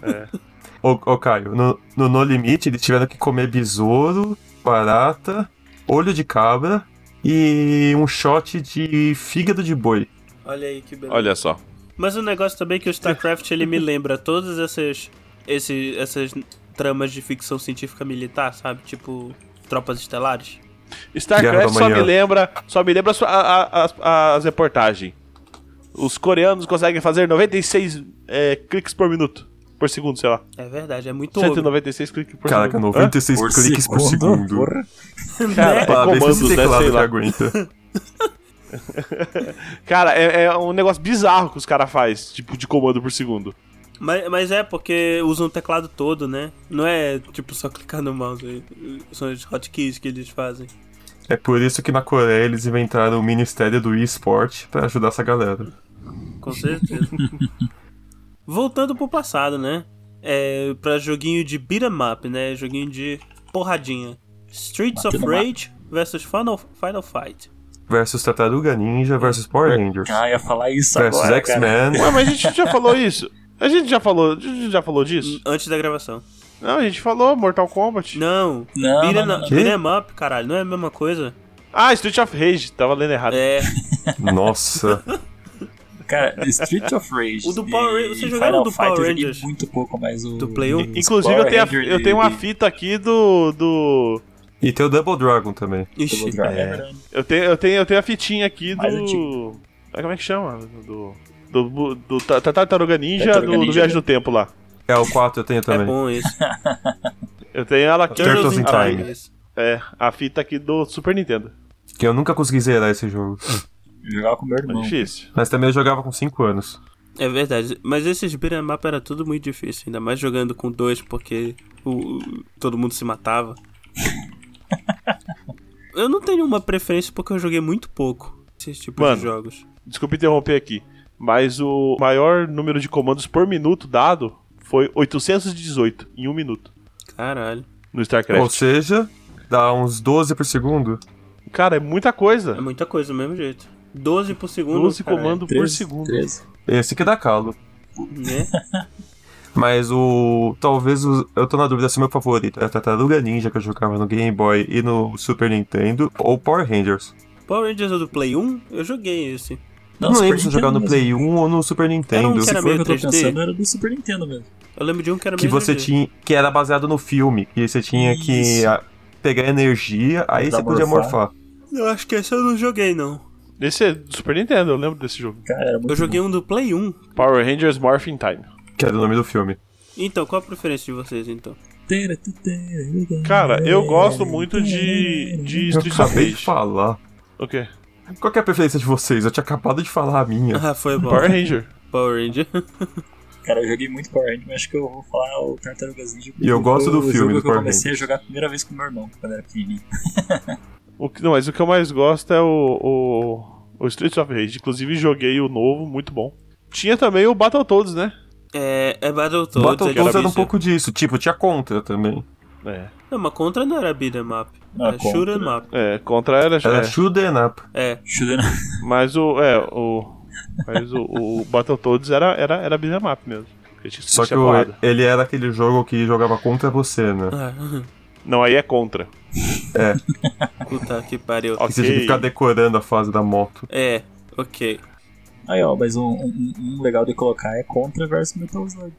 D: É.
C: Ô, ô Caio, no, no No Limite eles tiveram que comer besouro, barata, olho de cabra e um shot de fígado de boi.
A: Olha aí que beleza.
D: Olha só.
A: Mas o negócio também é que o StarCraft ele me lembra todas essas, esse, essas tramas de ficção científica militar, sabe? Tipo, Tropas Estelares.
D: StarCraft só me lembra, só me lembra as reportagens. Os coreanos conseguem fazer 96 é, cliques por minuto. Por segundo, sei lá.
A: É verdade, é muito ogro.
D: 196 cliques por
C: Caraca,
D: segundo.
C: 96 cliques por segundo.
B: Porra.
D: Cara, é
C: Parabéns
D: comandos, né?
C: teclado
D: Sei
C: que
D: lá.
C: aguenta.
D: Cara, é, é um negócio bizarro que os caras fazem, tipo, de comando por segundo.
A: Mas, mas é porque usam o teclado todo, né? Não é tipo só clicar no mouse. São os hotkeys que eles fazem.
C: É por isso que na Coreia eles inventaram o Ministério do eSport pra ajudar essa galera.
A: Com certeza. Voltando pro passado, né? É, pra joguinho de beat'em up, né? Joguinho de porradinha. Streets of. Rage versus Final, Final Fight.
C: Versus Tartaruga Ninja versus Power Rangers.
B: Ah, ia falar isso
C: Versus
B: agora, cara.
C: X-Men.
D: Ué, mas a gente já falou isso. A gente já falou, a gente já falou disso?
A: Antes da gravação.
D: Não, a gente falou Mortal Kombat.
A: Não.
B: Não,
A: beat'em
B: não, não,
A: up-
C: não.
A: beat'em up, caralho. Não é a mesma coisa?
D: Ah, Street of Rage, tava lendo errado.
A: É.
C: Nossa.
B: Cara, Street of Rage.
A: O do Power
B: e
A: Ra- você jogaram o do Power Rangers?
B: muito pouco, mas o.
A: Do Play 1?
B: os
D: Inclusive, eu tenho, a- eu tenho uma fita aqui do. do.
C: E tem o Double Dragon também.
A: Ixi.
B: Double Dragon, é.
D: Eu tenho, eu tenho, eu tenho a fitinha aqui
B: Mais
D: do.
B: antigo.
D: Como é que chama? Do. Do, do, do Ta- Ta- Tartaruga Ninja,
B: Tartaruga
D: do, do Viagem
B: né?
D: do Tempo lá.
C: É, o 4 eu tenho
A: É
C: também.
A: bom isso.
D: Eu tenho ela aqui.
C: Turtles in Time.
D: É, a fita aqui do Super Nintendo.
C: Que eu nunca consegui zerar esse jogo.
B: Eu jogava com meu
D: É
B: irmão.
D: difícil.
C: Mas também eu jogava com 5 anos.
A: É verdade, mas esses beat'em up era tudo muito difícil, ainda mais jogando com dois, porque o, todo mundo se matava. eu não tenho uma preferência porque eu joguei muito pouco esses tipos
D: Mano,
A: de jogos.
D: Desculpa interromper aqui, mas o maior número de comandos por minuto dado foi 818 em um minuto
A: Caralho.
D: no StarCraft.
C: Ou seja, dá uns 12 por segundo.
D: Cara, é muita coisa.
A: É muita coisa do mesmo jeito. 12 por segundo.
D: 12
A: cara,
D: comandos por
B: 13,
D: segundo.
B: 13.
C: Esse que dá calo.
A: Né?
C: Mas o. Talvez o, eu tô na dúvida se o meu favorito é a Tartaruga Ninja que eu jogava no Game Boy e no Super Nintendo, ou Power Rangers.
A: Power Rangers é do Play 1, eu joguei esse.
C: Não,
B: Super
C: lembro se eu jogava no Play 1 ou no Super Nintendo.
A: Era um que
B: Se
A: era
B: for o que eu tô
A: meio 3D?
B: pensando, era do Super Nintendo mesmo.
A: Eu lembro de um que era
C: Que
A: meio
C: você
A: 3D.
C: tinha. Que era baseado no filme. Que você tinha que
B: Isso.
C: ah, pegar energia, aí
B: Pra
C: você podia
B: morfar.
C: morfar.
A: Eu acho que esse eu não joguei, não.
D: Esse é do Super Nintendo, eu lembro desse jogo.
B: Cara, era muito
A: Eu joguei
B: bom.
A: um do Play 1.
D: Power Rangers Morphin Time.
C: Que era o nome do filme.
A: Então, qual a preferência de vocês, então?
D: Cara, eu gosto muito de, de
C: Eu
D: Streets of
C: acabei de
D: Rage.
C: falar.
D: O quê?
C: Qual que é a preferência de vocês? Eu tinha acabado de falar a minha.
A: Ah, foi bom.
D: Power Ranger.
A: Power Ranger.
B: Cara, eu joguei muito Power Ranger, mas acho que eu vou falar o Tartarugas Ninja.
C: E eu gosto do filme do
B: que eu
C: Power
B: comecei a jogar a primeira vez com meu irmão, quando era pequenininho.
D: O que- não, mas o que eu mais gosto é o, o, o Streets of Rage. Inclusive, joguei o novo, muito bom. Tinha também o Battletoads, né?
A: É, é Battletoads.
C: Battletoads
A: é
C: era um
A: difícil.
C: pouco disso. Tipo, tinha contra também.
D: É.
A: Não, mas Contra não era beat'em up.
B: Não,
A: Era
B: Contra-
A: up.
D: É, contra era.
C: Era
D: é,
C: shoot'em up.
A: É.
B: Shooter
D: mas o. É, o. Mas o, o Battletoads era, era, era beat'em up mesmo.
C: Só que o- ele era aquele jogo que jogava contra você, né?
A: Ah,
D: Não, aí é contra.
A: puta que pariu.
D: Ok.
C: Que você tinha que ficar decorando a fase da moto.
A: É, ok.
B: Aí, ó, mas um, um- um legal de colocar é Contra versus Metal Slug.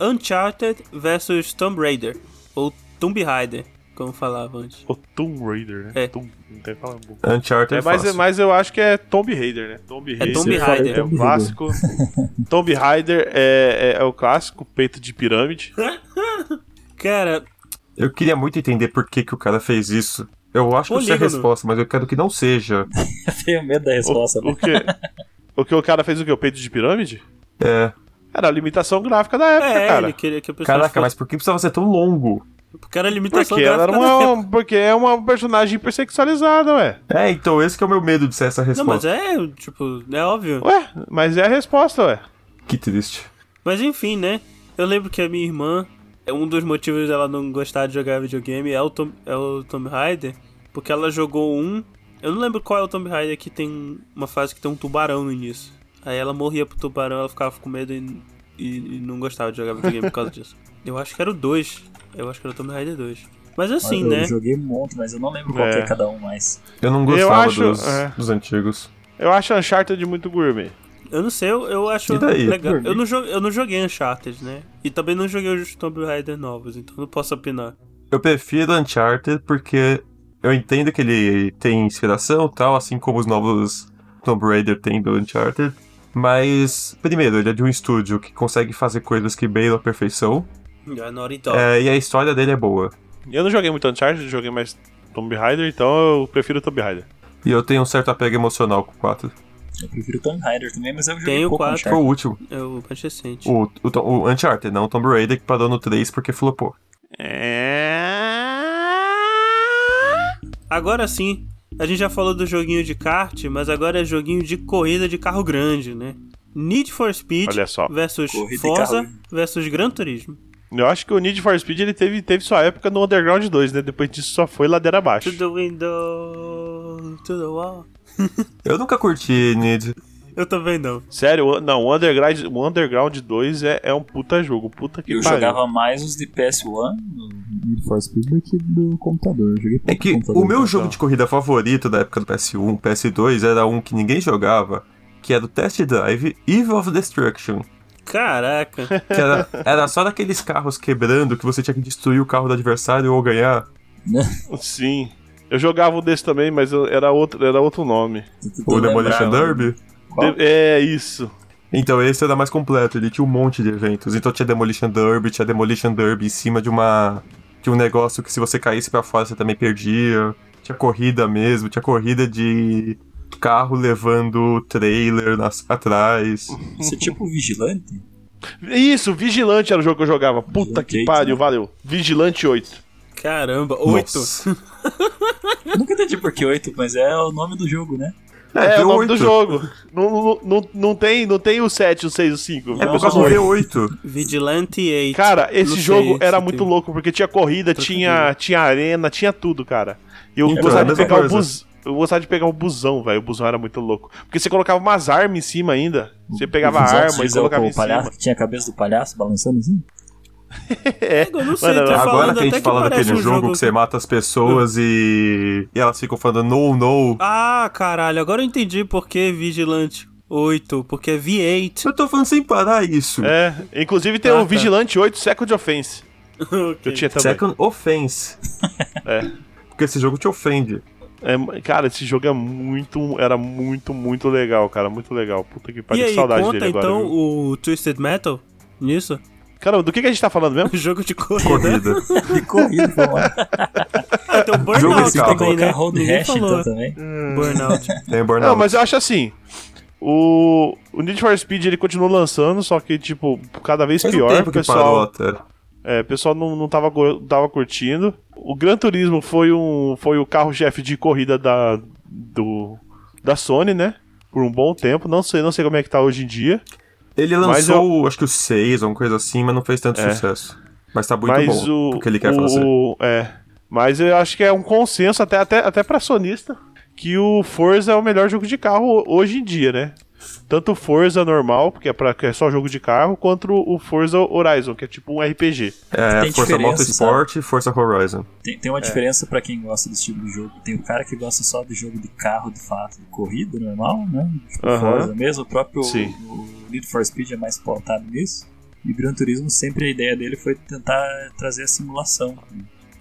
A: Uncharted versus Tomb Raider. Ou Tomb Raider, como falava antes.
D: O Tomb Raider, né?
A: É.
D: Tomb, não tem falar um pouco.
C: Uncharted
D: É, mas,
C: fácil.
D: mas eu acho que é Tomb Raider, né? Tomb Raider.
A: Tomb
B: Eu falei
A: Raider.
D: É o
B: Tomb
D: clássico. Tomb Raider é, é, é o clássico, peito de pirâmide.
A: Cara,
C: Eu queria muito entender por que, que o cara fez isso. Eu acho que eu sei a
A: Polígono.
C: resposta, mas eu quero que não seja.
B: Eu tenho medo da resposta,
D: O,
B: né?
D: o que? O que o cara fez o quê? O peito de pirâmide?
C: É.
D: Era a limitação gráfica da época,
A: é,
D: cara.
A: ele queria que pessoa
C: Caraca,
A: fosse...
C: mas por que precisava ser tão longo?
A: Porque era a limitação
D: Porque era
A: gráfica da época.
D: uma, porque é uma personagem hipersexualizada, ué.
C: É, então esse que é o meu medo de ser essa
A: Não, mas
C: resposta.
A: é, tipo, é óbvio.
D: Ué, mas é a resposta, ué.
C: Que triste.
A: Mas enfim, né? Eu lembro que a minha irmã, é um dos motivos dela não gostar de jogar videogame é o, Tom, é o Tomb Raider, porque ela jogou um. Eu não lembro qual é o Tomb Raider que tem uma fase que tem um tubarão no início. Aí ela morria pro tubarão, ela ficava com medo e, e- e não gostava de jogar videogame por causa disso. Eu acho que era o 2. Eu acho que era o Tomb Raider 2. Mas assim,
B: eu
A: né?
B: joguei um monte, mas eu não lembro qual
D: É.
B: que é cada um mais.
C: Eu não gostava
D: acho-
C: dos,
D: é.
C: dos antigos.
D: Eu acho Uncharted muito gourmet.
A: Eu não sei, eu, eu acho
C: daí?
A: legal. Eu não, joguei, eu não joguei Uncharted, né? E também não joguei os Tomb Raider novos, então não posso opinar.
C: Eu prefiro Uncharted porque eu entendo que ele tem inspiração e tal, assim como os novos Tomb Raider tem do Uncharted. Mas, primeiro, ele é de um estúdio que consegue fazer coisas que beiram a perfeição.
A: Dog.
C: é, e a história dele é boa.
D: Eu não joguei muito Uncharted, joguei mais Tomb Raider, então eu prefiro Tomb Raider.
C: E eu tenho um certo apego emocional com o 4.
B: Eu prefiro Tomb Raider também, mas eu joguei
A: Tem o
B: pouco
A: quatro.
C: Foi
B: Uncharted.
C: o último.
A: É o mais recente.
C: O, o, Tom- o Uncharted, não o Tomb Raider, que parou no 3 porque flopou.
A: Agora sim, a gente já falou do joguinho de kart, mas agora é joguinho de corrida de carro grande, né? Need for Speed
D: Olha só.
A: versus
B: Corrida
A: Forza
B: carro.
A: versus Gran Turismo.
D: Eu acho que o Need for Speed ele teve, teve sua época no Underground 2, né? Depois disso só foi ladeira abaixo.
A: To the window, to the wall.
C: Eu nunca curti Need.
A: Eu também não.
D: Sério, o- não, o Underground, o Underground 2 é, é um puta jogo. Puta que
B: Eu
D: pariu.
B: jogava mais os de PS1 no Need for Speed do que do computador. Eu joguei
C: É que
B: computador.
C: o meu jogo de corrida favorito da época do PS1, PS2, era um que ninguém jogava, que era o Test Drive Evil of Destruction.
A: Caraca.
C: Que era, era só daqueles carros quebrando que você tinha que destruir o carro do adversário ou ganhar.
D: Sim. Eu jogava um desse também, mas eu- era outro, era outro nome.
C: O Demolition
B: lembrando.
C: Derby.
D: De- é isso.
C: Então esse era mais completo, ele tinha um monte de eventos. Então tinha Demolition Derby, tinha Demolition Derby em cima de uma. de um negócio que se você caísse pra fora você também perdia. Tinha corrida mesmo, tinha corrida de. carro levando trailer nas, atrás.
B: Isso é tipo vigilante?
D: Isso, Vigilante era o jogo que eu jogava. Puta que pariu, né? valeu. Vigilante 8.
A: Caramba, 8?
B: Nunca entendi por que 8, mas é o nome do jogo, né?
D: É, é o nome 8. do jogo. Não, não, não, tem, não tem o 7, o 6, o 5.
C: É por causa do V8.
A: Vigilante 8.
D: Cara, esse jogo era muito louco, porque tinha corrida, tinha, tinha arena, tinha tudo, cara. E eu então, gostava de pegar o bus. Eu gostava de pegar o busão, velho. O busão era muito louco. Porque você colocava umas armas em cima ainda. Você pegava a arma e colocava em
B: palhaço,
D: cima.
B: Tinha a cabeça do palhaço balançando assim?
D: É, eu
A: não sei, Mano,
C: agora que a gente fala daquele um jogo, que você mata as pessoas e... e elas ficam falando no, no.
A: Ah, caralho, agora eu entendi por que Vigilante 8, porque é V8.
C: Eu tô falando sem parar isso.
D: É, inclusive tem ah, o tá. Vigilante 8 Second Offense. okay. Eu tinha também.
C: Second Offense.
D: é.
C: Porque esse jogo te ofende.
D: É, cara, esse jogo é muito. Era muito, muito legal, cara. Muito legal. Puta que pariu, saudade
A: conta,
D: dele
A: agora.
D: então
A: viu? o Twisted Metal nisso?
D: Caramba, do que, que a gente tá falando mesmo?
A: Jogo de corrida.
C: corrida.
B: de corrida, pô.
A: ah, tem o Burnout
B: Jogo
A: também, né?
B: Ninguém falou. também.
A: Hum. Burnout.
C: Tem Burnout.
D: Não, mas eu acho assim. O, o Need for Speed ele continua lançando, só que, tipo, cada vez
C: Faz
D: pior.
C: Um tempo o pessoal. Parou até.
D: É, o pessoal não, não tava, tava curtindo. O Gran Turismo foi, um, foi o carro-chefe de corrida da, do, da Sony, né? Por um bom tempo. Não sei, não sei como é que tá hoje em dia.
C: Ele lançou, eu... acho que o 6, alguma coisa assim, mas não fez tanto é. sucesso. Mas tá muito
D: mas
C: bom
D: o,
C: o que ele quer
D: o,
C: fazer.
D: É. Mas eu acho que é um consenso, até, até, até pra sonista, que o Forza é o melhor jogo de carro hoje em dia, né? Tanto Forza normal, porque é, pra, que é só jogo de carro, quanto o Forza Horizon, que é tipo um RPG.
C: É, tem Forza Motorsport e Forza Horizon.
B: Tem, tem uma é. diferença para quem gosta desse tipo de jogo. Tem o cara que gosta só de jogo de carro, de fato, de corrida normal, né? Tipo uh -huh. Forza mesmo. O próprio o Need for Speed é mais pautado nisso. E Gran Turismo sempre a ideia dele foi tentar trazer a simulação.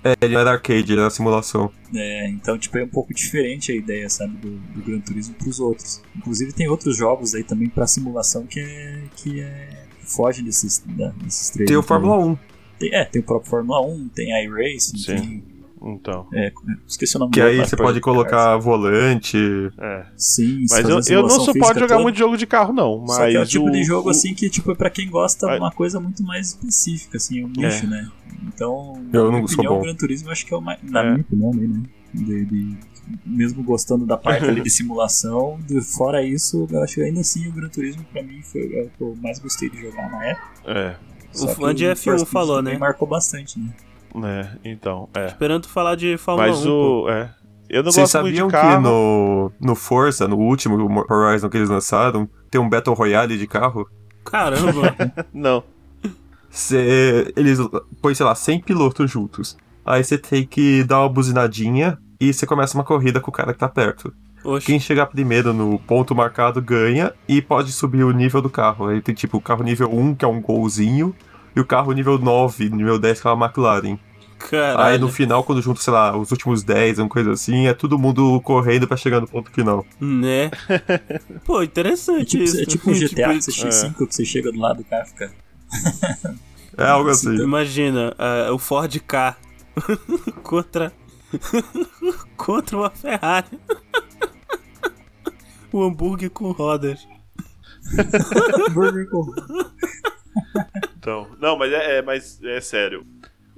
C: É, ele era arcade, ele era simulação.
B: É, então, tipo, é um pouco diferente a ideia, sabe, do, do Gran Turismo pros outros. Inclusive tem outros jogos aí também pra simulação que é. que é. foge desses, né, desses três.
C: Tem o Fórmula 1.
B: Tem, é, tem o próprio Fórmula 1, tem iRacing, tem
D: então.
B: É, esqueci o nome
C: Que aí você pode colocar volante.
D: É.
B: Sim,
D: Mas eu, eu não suporto jogar toda. muito jogo de carro, não. Mas Só
B: que é
D: o
B: tipo de jogo assim que, tipo, é pra quem gosta de uma coisa muito mais específica, assim, um nicho, é. né? Então,
C: eu não sou bom.
B: o Gran Turismo acho que é o mais. Na é. minha opinião, né? De, de, mesmo gostando da parte ali de simulação, de, fora isso, eu acho que ainda assim o Gran Turismo pra mim foi é o que eu mais gostei de jogar na época.
D: É.
A: Só o fã de F1 falou, né?
B: marcou bastante, né?
D: É, então, é.
A: Esperando falar de Fórmula
D: Mas 1. o. É. Eu não
C: Vocês
D: gosto muito
C: de
D: carro.
C: que no, no Forza, no último Horizon que eles lançaram, tem um Battle Royale de carro?
A: Caramba!
D: não.
C: Cê, eles põem, sei lá, 100 pilotos juntos. Aí você tem que dar uma buzinadinha e você começa uma corrida com o cara que tá perto. Oxe. Quem chegar primeiro no ponto marcado ganha e pode subir o nível do carro. Aí tem tipo o carro nível 1, que é um golzinho, e o carro nível 9, nível 10, que é uma McLaren.
A: Caralho.
C: Aí no final, quando junta, sei lá, os últimos 10, uma coisa assim, é todo mundo correndo pra chegar no ponto final.
A: Né? Pô, interessante
B: é tipo,
A: isso.
B: É tipo um GTA tipo, X5 é. que você chega do lado do carro fica.
C: é algo assim.
A: Imagina, uh, o Ford K contra. contra uma Ferrari. o hambúrguer com rodas.
B: hambúrguer com rodas.
D: Então, não, mas é, é, mas é sério.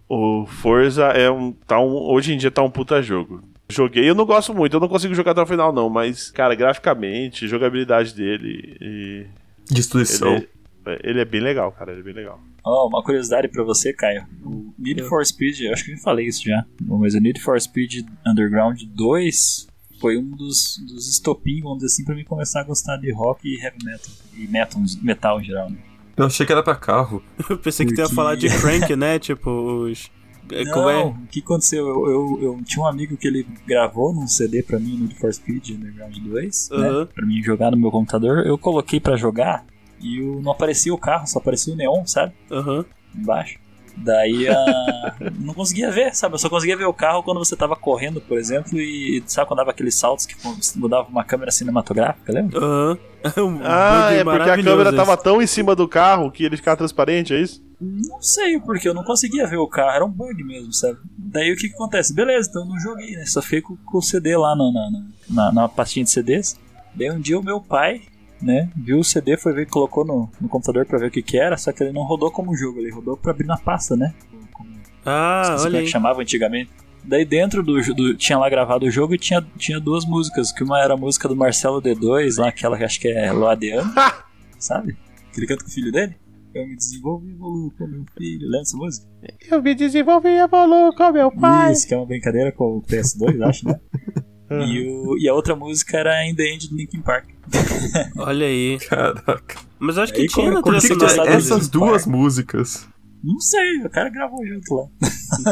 D: O Forza é um, tá um. Hoje em dia tá um puta jogo. Joguei, eu não gosto muito, eu não consigo jogar até o final, não, mas, cara, graficamente, jogabilidade dele e.
C: Destruição.
D: Ele, é, ele é bem legal, cara, ele é bem legal.
B: Oh, uma curiosidade pra você, Caio. O Need for Speed, eu acho que eu falei isso já, mas o Need for Speed Underground 2 foi um dos, dos estopim, vamos dizer assim, pra mim começar a gostar de rock e heavy metal. E metal, metal em geral, né?
C: Eu achei que era pra carro.
A: Eu pensei que tu ia falar de crank, né? Tipo, os.
B: É, não, é? o que aconteceu? Eu, eu, eu, tinha um amigo que ele gravou num CD pra mim no For Speed Underground 2, uhum. né? Pra mim jogar no meu computador. Eu coloquei pra jogar e eu, não aparecia o carro, só aparecia o neon, sabe?
A: Aham. Uhum.
B: Embaixo. Daí uh, não conseguia ver, sabe? Eu só conseguia ver o carro quando você tava correndo, por exemplo, e sabe quando dava aqueles saltos que mudava uma câmera cinematográfica, lembra?
A: Aham.
D: Uhum. um ah, é porque a câmera esse. tava tão em cima do carro que ele ficava transparente, é isso?
B: Não sei, porque eu não conseguia ver o carro, era um bug mesmo, sabe? Daí o que, que acontece? Beleza, então eu não joguei, né? Só fiquei com, com o CD lá na, na, na, na pastinha de CDs. Daí um dia o meu pai, né, viu o CD, foi ver, colocou no, no computador pra ver o que que era, só que ele não rodou como jogo, ele rodou pra abrir na pasta, né? Como,
A: ah, olha
B: como
A: é
B: que chamava antigamente. Daí dentro do, do, tinha lá gravado o jogo e tinha, tinha duas músicas, que uma era a música do Marcelo D2, lá aquela que acho que é Loadeano, sabe? Que ele canta com o filho dele. Eu me desenvolvi e evoluo com meu filho. Lembra essa música?
A: Eu me desenvolvi e evoluo com meu pai.
B: Isso, que é uma brincadeira com o PS2, acho, né? E, o, e a outra música era In The End do Linkin Park.
A: Olha aí.
C: Caraca.
A: Mas eu acho que
B: Aí,
A: tinha
B: como-
A: na trilha sonora
C: essas duas músicas?
B: Não sei, o cara gravou junto lá.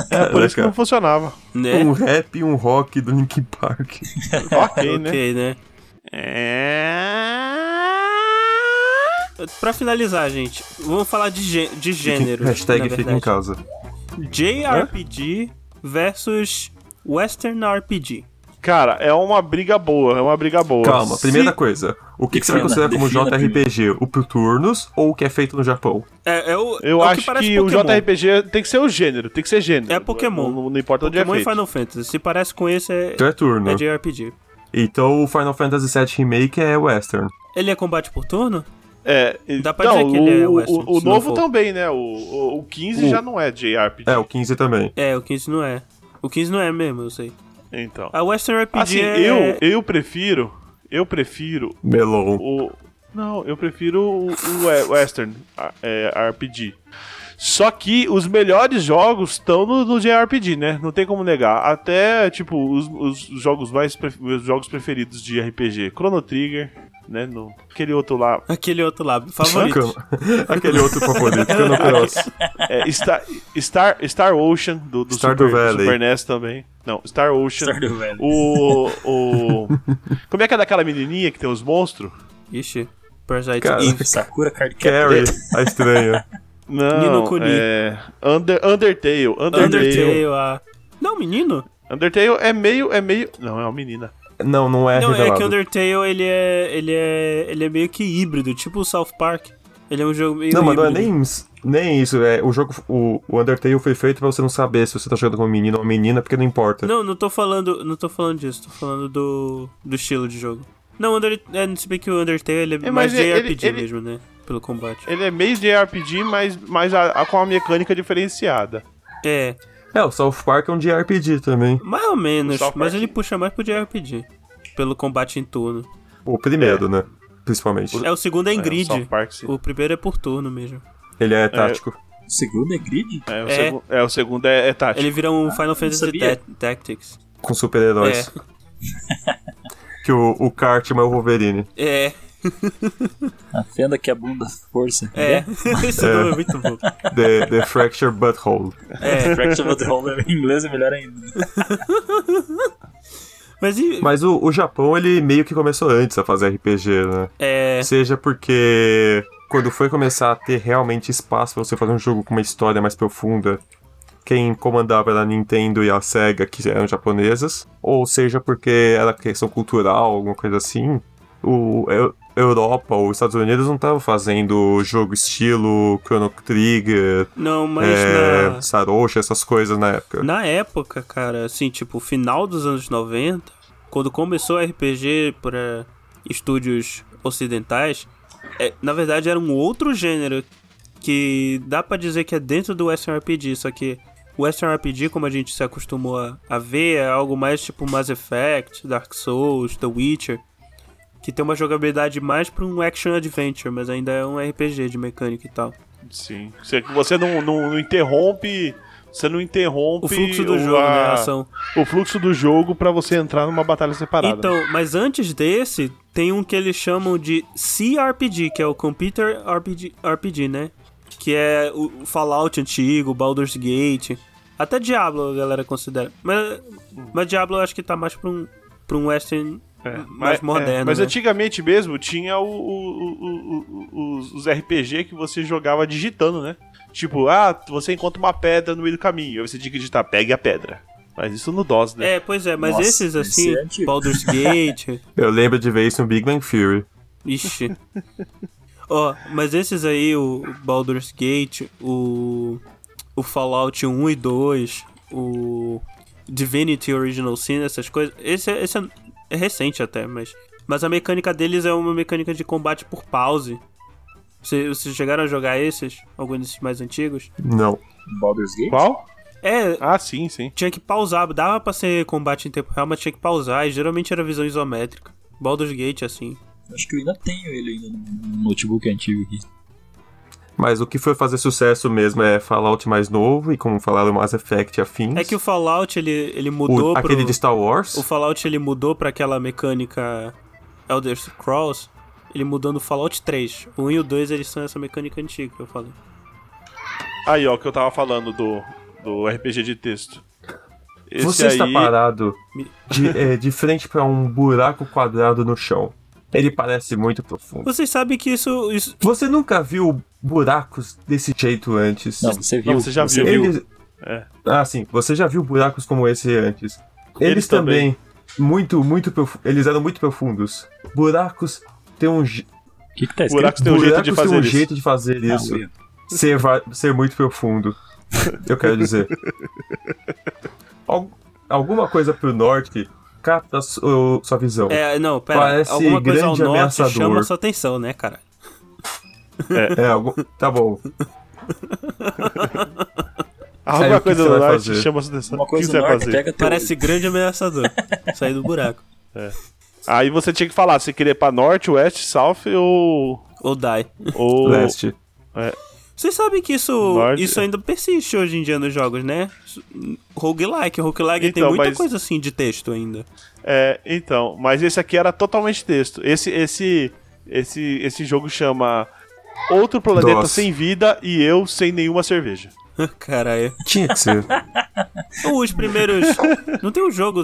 D: É por isso que não funcionava.
A: Né?
C: Um rap e um rock do Linkin Park.
D: ok, né?
A: Ok, né? Pra finalizar, gente, vamos falar de, gê- de gênero.
C: Hashtag fica em casa.
A: JRPG versus Western RPG.
D: Cara, é uma briga boa, é uma briga boa.
C: Calma,
D: Se-
C: primeira coisa. O que, que você vai considerar como JRPG? O por turnos ou o que é feito no Japão?
A: É, é o,
D: Eu
A: é o
D: acho que,
A: parece
D: o
A: Pokémon.
D: JRPG tem que ser o gênero, tem que ser gênero.
A: É Pokémon.
D: Não, não importa onde
A: Pokémon
D: é
A: e
D: feito.
A: Final Fantasy. Se parece com esse, é,
C: Então é turno.
A: é JRPG.
C: Então o Final Fantasy VII Remake é Western.
A: Ele é combate por turno?
D: É, e-
A: Dá pra
D: não,
A: dizer que ele é
D: o,
A: western,
D: o, o
A: se
D: novo também, né? O, o, o 15
C: O-
D: já não é JRPG.
C: É, o 15 também.
A: É, o 15 não é. O 15 não é mesmo, eu sei.
D: Então.
A: A Western RPG
D: Assim,
A: é...
D: eu, eu prefiro. Eu prefiro
C: Melon.
D: o. Não, eu prefiro o, o we- Western a- é, RPG. Só que os melhores jogos estão no, no JRPG, né? Não tem como negar. Até, tipo, os, os jogos mais os jogos preferidos de RPG. Chrono Trigger, né? No, aquele outro lá.
A: Aquele outro lá, favorito.
C: Aquele outro favorito que eu não conheço.
D: É, Star, Star, Star Ocean, do, do
C: Stardew
D: Super, do
C: Valley.
D: Super NES também. Não, Star Ocean.
B: Stardew Valley.
D: O, o. Como é que é daquela menininha que tem os monstros?
A: Ixi, Parasite
C: Cara,
A: Eve.
B: Sakura Card
C: Carrie, a estranha.
D: Não,
A: Nino Kuni.
D: é. Under, Undertale. Undertale.
A: Undertale, a... Não, menino?
D: Undertale é meio. É meio. Não, é uma menina.
C: Não, não é
A: não, é
C: revelado.
A: que Undertale, ele é, ele é... Ele é meio que híbrido, tipo o South Park. Ele é um jogo meio
C: Não, mas não é nem, nem isso. É, o jogo, o, o Undertale foi feito pra você não saber se você tá jogando com um menino ou uma menina, porque não importa.
A: Não, não tô falando, não tô falando disso, tô falando do, do estilo de jogo. Não, Under, é, se bem que o Undertale ele é,
D: É,
A: mais
D: ele-
A: JRPG
D: ele-
A: mesmo, né? Pelo combate.
D: Ele é meio JRPG, mas, mas a, a- com uma mecânica diferenciada.
A: É,
C: É, o South Park é um JRPG também.
A: mais ou menos, mas ele puxa mais pro JRPG. Pelo combate em turno.
C: O primeiro, né? Principalmente.
A: É, o segundo é em
D: É, o
A: grid.
D: Park,
A: o primeiro é por turno mesmo.
C: Ele é tático.
B: O segundo é grid?
D: É, o,
A: É.
D: segu- é, o segundo é, é tático.
A: Ele vira um Final Fantasy Tactics.
C: Com super-heróis.
A: É,
C: Que o, o Cartman é o Wolverine.
A: é,
B: A fenda que a bunda força.
A: é. Esse nome é muito bom.
C: The, the Fracture Butthole.
A: É,
B: Fracture of the Hole em inglês é melhor ainda.
A: Mas e,
C: Mas o, o Japão, ele meio que começou antes a fazer RPG, né?
A: é,
C: Seja porque quando foi começar a ter realmente espaço pra você fazer um jogo com uma história mais profunda, quem comandava era a Nintendo e a Sega, que eram japonesas, ou seja porque era questão cultural, alguma coisa assim, o Eu- Europa ou os Estados Unidos não estavam fazendo jogo estilo Chrono Trigger,
A: não, mas
C: é,
A: na...
C: Essas coisas na época.
A: Na época, cara, assim, tipo, final dos anos 90, quando começou o RPG para estúdios ocidentais, é, na verdade era um outro gênero que dá pra dizer que é dentro do Western RPG, só que o Western RPG, como a gente se acostumou a, a ver, é algo mais tipo Mass Effect, Dark Souls, The Witcher, que tem uma jogabilidade mais pra um action adventure, mas ainda é um RPG de mecânica e tal.
D: Sim. Você, você não, não, não interrompe. Você não interrompe
A: O fluxo do
D: o-
A: jogo, né,
D: a-
A: a ação.
D: o fluxo do jogo pra você entrar numa batalha separada.
A: Então, mas antes desse, tem um que eles chamam de CRPG, que é o Computer RPG, RPG né? Que é o Fallout antigo, Baldur's Gate. Até Diablo a galera considera. Mas, mas Diablo eu acho que tá mais pra um, pra um western
D: É,
A: mais
D: mas-
A: moderno.
D: é, mas
A: né?
D: antigamente mesmo tinha o, o- o- o- os, os RPG que você jogava digitando, né? Tipo, ah, você encontra uma pedra no meio do caminho. Aí você tinha que digitar, pegue a pedra. Mas isso no DOS, né?
A: É, pois é, mas
B: Nossa,
A: esses
B: esse
A: assim,
B: é.
A: Baldur's Gate.
C: Eu lembro de ver isso no Big Bang Theory.
A: Ixi. Ó, oh, mas esses aí, o Baldur's Gate, o, o Fallout 1 e 2, o Divinity Original Sin, essas coisas, esse, esse é, recente até, mas, mas a mecânica deles é uma mecânica de combate por pause. Vocês, vocês chegaram a jogar esses? Alguns desses mais antigos?
C: Não.
B: Baldur's Gate?
D: Qual?
A: É.
D: Ah, sim, sim.
A: Tinha que pausar, dava pra ser combate em tempo real, mas tinha que pausar, e geralmente era visão isométrica. Baldur's Gate, assim.
B: Acho que eu ainda tenho ele ainda no notebook antigo aqui.
C: Mas o que foi fazer sucesso mesmo é Fallout mais novo e como falaram Mass Effect afins.
A: É que o Fallout ele, ele mudou
C: o,
A: pro,
C: aquele de Star Wars?
A: O Fallout ele mudou para aquela mecânica Elder Scrolls, ele mudou no Fallout 3. O 1 e o 2 eles são essa mecânica antiga que eu falei.
D: Aí, ó, o que eu tava falando do, do RPG de texto.
C: Esse Você aí... está parado de, é, de frente para um buraco quadrado no chão. Ele parece muito profundo.
A: Vocês sabem que isso, isso.
C: Você nunca viu buracos desse jeito antes?
B: Não, você viu.
D: Não, você já
B: você
D: viu.
C: Eles... É. Ah, sim. Você já viu buracos como esse antes. Eles, Eles também, também, muito, muito prof... Eles eram muito profundos. Buracos têm um. O
B: que, que tá escrito?
D: Buracos têm um jeito de fazer
C: um
D: isso.
C: jeito de fazer isso. ser, va... ser muito profundo. Eu quero dizer. Alguma coisa pro norte capta sua visão.
A: É, não, pera.
C: Parece
A: alguma coisa
C: grande
A: ao norte
C: ameaçador.
A: chama sua atenção, né, cara?
C: É, é algum... tá bom.
D: Alguma
C: Aí,
D: coisa
C: do
D: norte
C: fazer?
D: chama sua atenção.
B: Uma
D: O que
B: coisa
D: você vai fazer?
B: teu
A: Parece grande ameaçador. Sair do buraco.
D: Aí você tinha que falar se queria ir pra norte, oeste, south ou.
A: Ou die.
D: ou...
C: Leste.
A: Vocês sabem que isso,
D: Norte.
A: isso ainda persiste hoje em dia nos jogos, né? Roguelike. Roguelike tem
D: Então,
A: muita
D: mas-
A: coisa assim de texto ainda.
D: É, então, mas esse aqui era totalmente texto. Esse esse esse esse jogo chama Outro planeta
C: Nossa.
D: sem vida e eu sem nenhuma cerveja.
A: Caralho.
C: Tinha que ser.
A: Os primeiros. Não tem um jogo.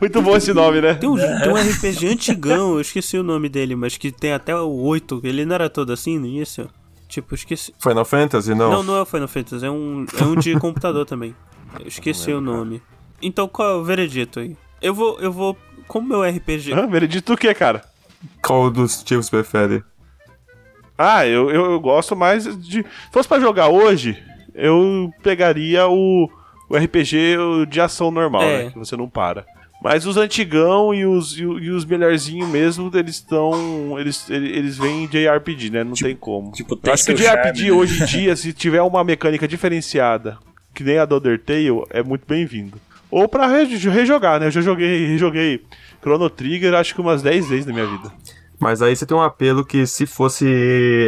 D: Muito bom esse nome, né?
A: Tem um, tem um RPG antigão, eu esqueci o nome dele, mas que tem até o 8. Ele não era todo assim no início? Tipo, eu esqueci.
C: Final Fantasy, não?
A: Não, não é o Final Fantasy, é um, é um de computador também. Eu esqueci o nome. Então qual é o veredito aí? Eu vou. Eu vou. Como meu RPG.
D: Hã? Veredito o que, cara?
C: Qual dos tipos prefere?
D: Ah, eu, eu, eu gosto mais de. Se fosse pra jogar hoje, eu pegaria o, o RPG de ação normal,
A: É.
D: né? Que você não para. Mas os antigão e os, e, e os melhorzinhos mesmo, eles estão. Eles, eles, eles vêm de RPG, né? Não tem como.
B: tipo,
D: eu
B: tem
D: acho que o JRPG
B: né?
D: hoje em dia, se tiver uma mecânica diferenciada, que nem a do Undertale, é muito bem-vindo. Ou pra re- rejogar, né? Eu já joguei, rejoguei Chrono Trigger acho que umas 10 vezes na minha vida.
C: Mas aí você tem um apelo que se fosse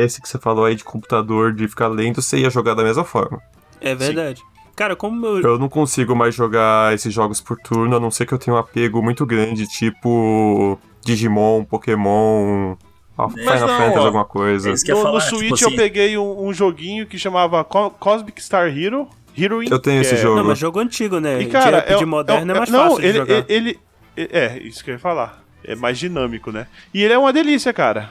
C: esse que você falou aí de computador, de ficar lento, você ia jogar da mesma forma.
A: É verdade. Cara, como meu.
C: Eu não consigo mais jogar esses jogos por turno, a não ser que eu tenha um apego muito grande, tipo Digimon, Pokémon, a Final
D: não,
C: Fantasy,
D: ó,
C: alguma coisa.
B: é eu
D: No,
B: ia
D: no
B: falar, tipo
D: Switch
B: assim-
D: eu peguei um, um joguinho que chamava Co- Cosmic Star Hero. Heroine.
C: Eu tenho esse
D: é-
C: jogo.
A: Não, mas jogo antigo, né?
D: E cara,
A: JRPG
D: é,
A: moderno é,
D: é-
A: mais
D: não,
A: fácil
D: ele,
A: de jogar.
D: ele, ele- é isso que eu ia falar. É mais dinâmico, né? E ele é uma delícia, cara.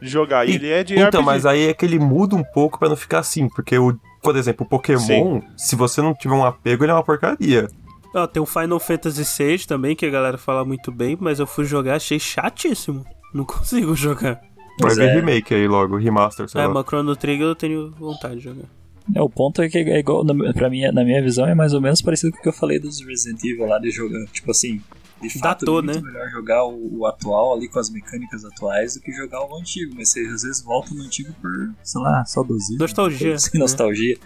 D: Jogar. E ele é de
C: Então,
D: RPG.
C: mas aí é que ele muda um pouco pra não ficar assim, porque o, por exemplo, o Pokémon, se você não tiver um apego, ele é uma porcaria.
A: Ó, tem o Final Fantasy VI também, que a galera fala muito bem, mas eu fui jogar, achei chatíssimo. Não consigo jogar.
C: Vai ver
B: é.
C: remake aí logo, remaster, sei
A: É,
C: lá.
A: mas Chrono Trigger eu tenho vontade de jogar.
B: É, o ponto é que é igual, na- pra mim, na minha visão, é mais ou menos parecido com o que eu falei dos Resident Evil lá de jogar. Tipo assim, de fato
A: Datou,
B: é muito
A: né?
B: melhor jogar o, o atual ali com as mecânicas atuais do que jogar o antigo. Mas você às vezes volta no antigo por, sei lá, saudosismo.
A: Nostalgia, né?
B: nostalgia.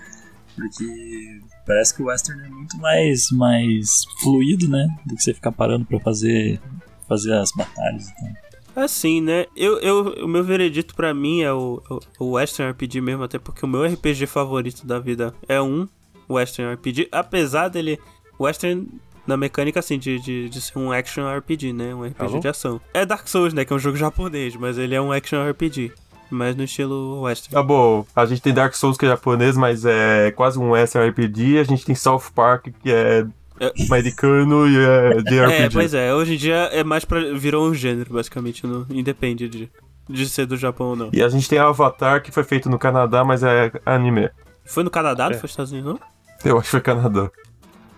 B: Porque parece que o Western é muito mais, mais fluido, né? Do que você ficar parando pra fazer, fazer as batalhas e tal.
A: Assim, né? Eu, eu, o meu veredito pra mim é o, o Western RPG mesmo, até porque o meu RPG favorito da vida é um Western RPG, apesar dele. Western na mecânica assim, de, de, de ser um action RPG, né? Um RPG
D: Alô?
A: de ação. É Dark Souls, né? Que é um jogo japonês, mas ele é um action RPG. Mas no estilo Western.
C: Tá bom, a gente tem Dark Souls que é japonês, mas é quase um Western RPG, a gente tem South Park que é
A: É.
C: americano e é de
A: É, pois é, hoje em dia é mais pra. virou um gênero, basicamente, não independe de, de ser do Japão ou não.
C: E a gente tem Avatar que foi feito no Canadá, mas é anime.
A: Foi no Canadá, não
D: É.
A: foi nos Estados Unidos, não?
C: Eu acho que foi Canadá.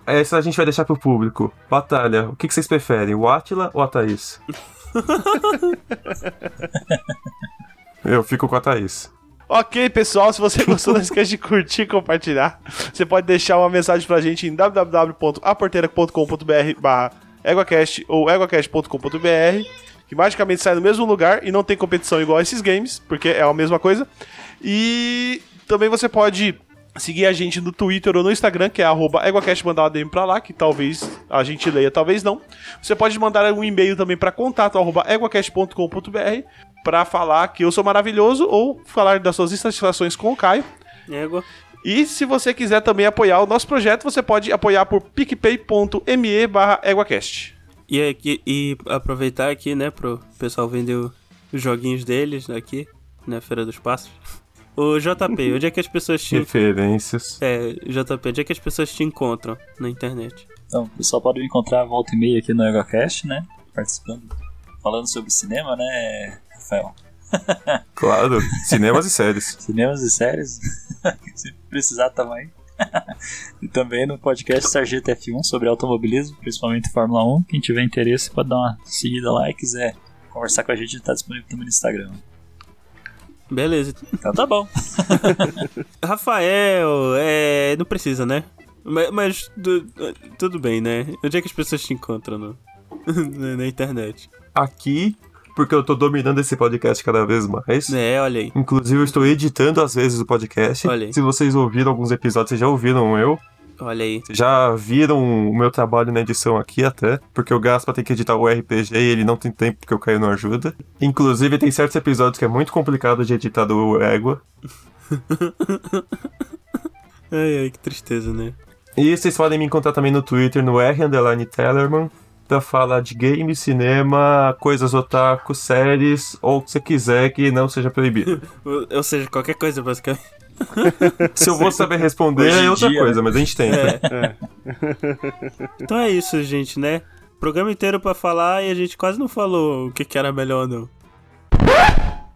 C: Essa a gente vai deixar pro público. Batalha, o que, que vocês preferem, o Atila ou a Thaís? Eu fico com a Thaís.
D: Ok, pessoal, se você gostou, não esqueça de curtir e compartilhar. Você pode deixar uma mensagem pra gente em www.aporteira.com.br barra EguaCast ou eguacast.com.br que magicamente sai no mesmo lugar e não tem competição igual a esses games, porque é a mesma coisa. E também você pode seguir a gente no Twitter ou no Instagram, que é arroba EguaCast, mandar uma DM pra lá, que talvez a gente leia, talvez não. Você pode mandar um e-mail também para contato arroba eguacast.com.br para falar que eu sou maravilhoso ou falar das suas insatisfações com o Caio.
A: Égua.
D: E se você quiser também apoiar o nosso projeto, você pode apoiar por picpay.me barra EguaCast.
A: E, aqui, e aproveitar aqui, né, pro pessoal vender os joguinhos deles aqui, na Feira dos Passos. O JP, onde é que as pessoas te...
C: Referências.
A: É, JP, onde é que as pessoas te encontram na internet?
B: Então, o pessoal pode me encontrar volta e meia aqui no EgoCast, né? Participando, falando sobre cinema, né, Rafael?
C: Claro, cinemas e séries.
B: Cinemas e séries. Se precisar também. e também no podcast Sargento F1 sobre automobilismo, principalmente Fórmula 1. Quem tiver interesse pode dar uma seguida lá e quiser conversar com a gente, está disponível também no Instagram.
A: Beleza.
B: Então tá bom.
A: Rafael, é, não precisa, né? Mas, mas tudo bem, né? Onde é que as pessoas te encontram no, na internet?
C: Aqui porque eu tô dominando esse podcast cada vez mais.
A: É, olha aí.
C: Inclusive, eu estou editando às vezes o podcast.
A: Olha aí.
C: Se vocês ouviram alguns episódios, vocês já ouviram eu.
A: Olha aí.
C: Já viram o meu trabalho na edição aqui até, porque o Gaspa tem que editar o RPG e ele não tem tempo porque o Caio não ajuda. Inclusive, tem certos episódios que é muito complicado de editar do Égua.
A: ai, ai, que tristeza, né?
C: E vocês podem me encontrar também no Twitter, no R Underline Tellerman pra falar de game, cinema, coisas otaku, séries, ou o que você quiser que não seja proibido.
A: ou seja, qualquer coisa, basicamente.
C: Se eu vou saber responder é outra dia, coisa, né? mas a gente tenta. É. É.
A: então é isso, gente, né? Programa inteiro para falar e a gente quase não falou o que, que era melhor ou não.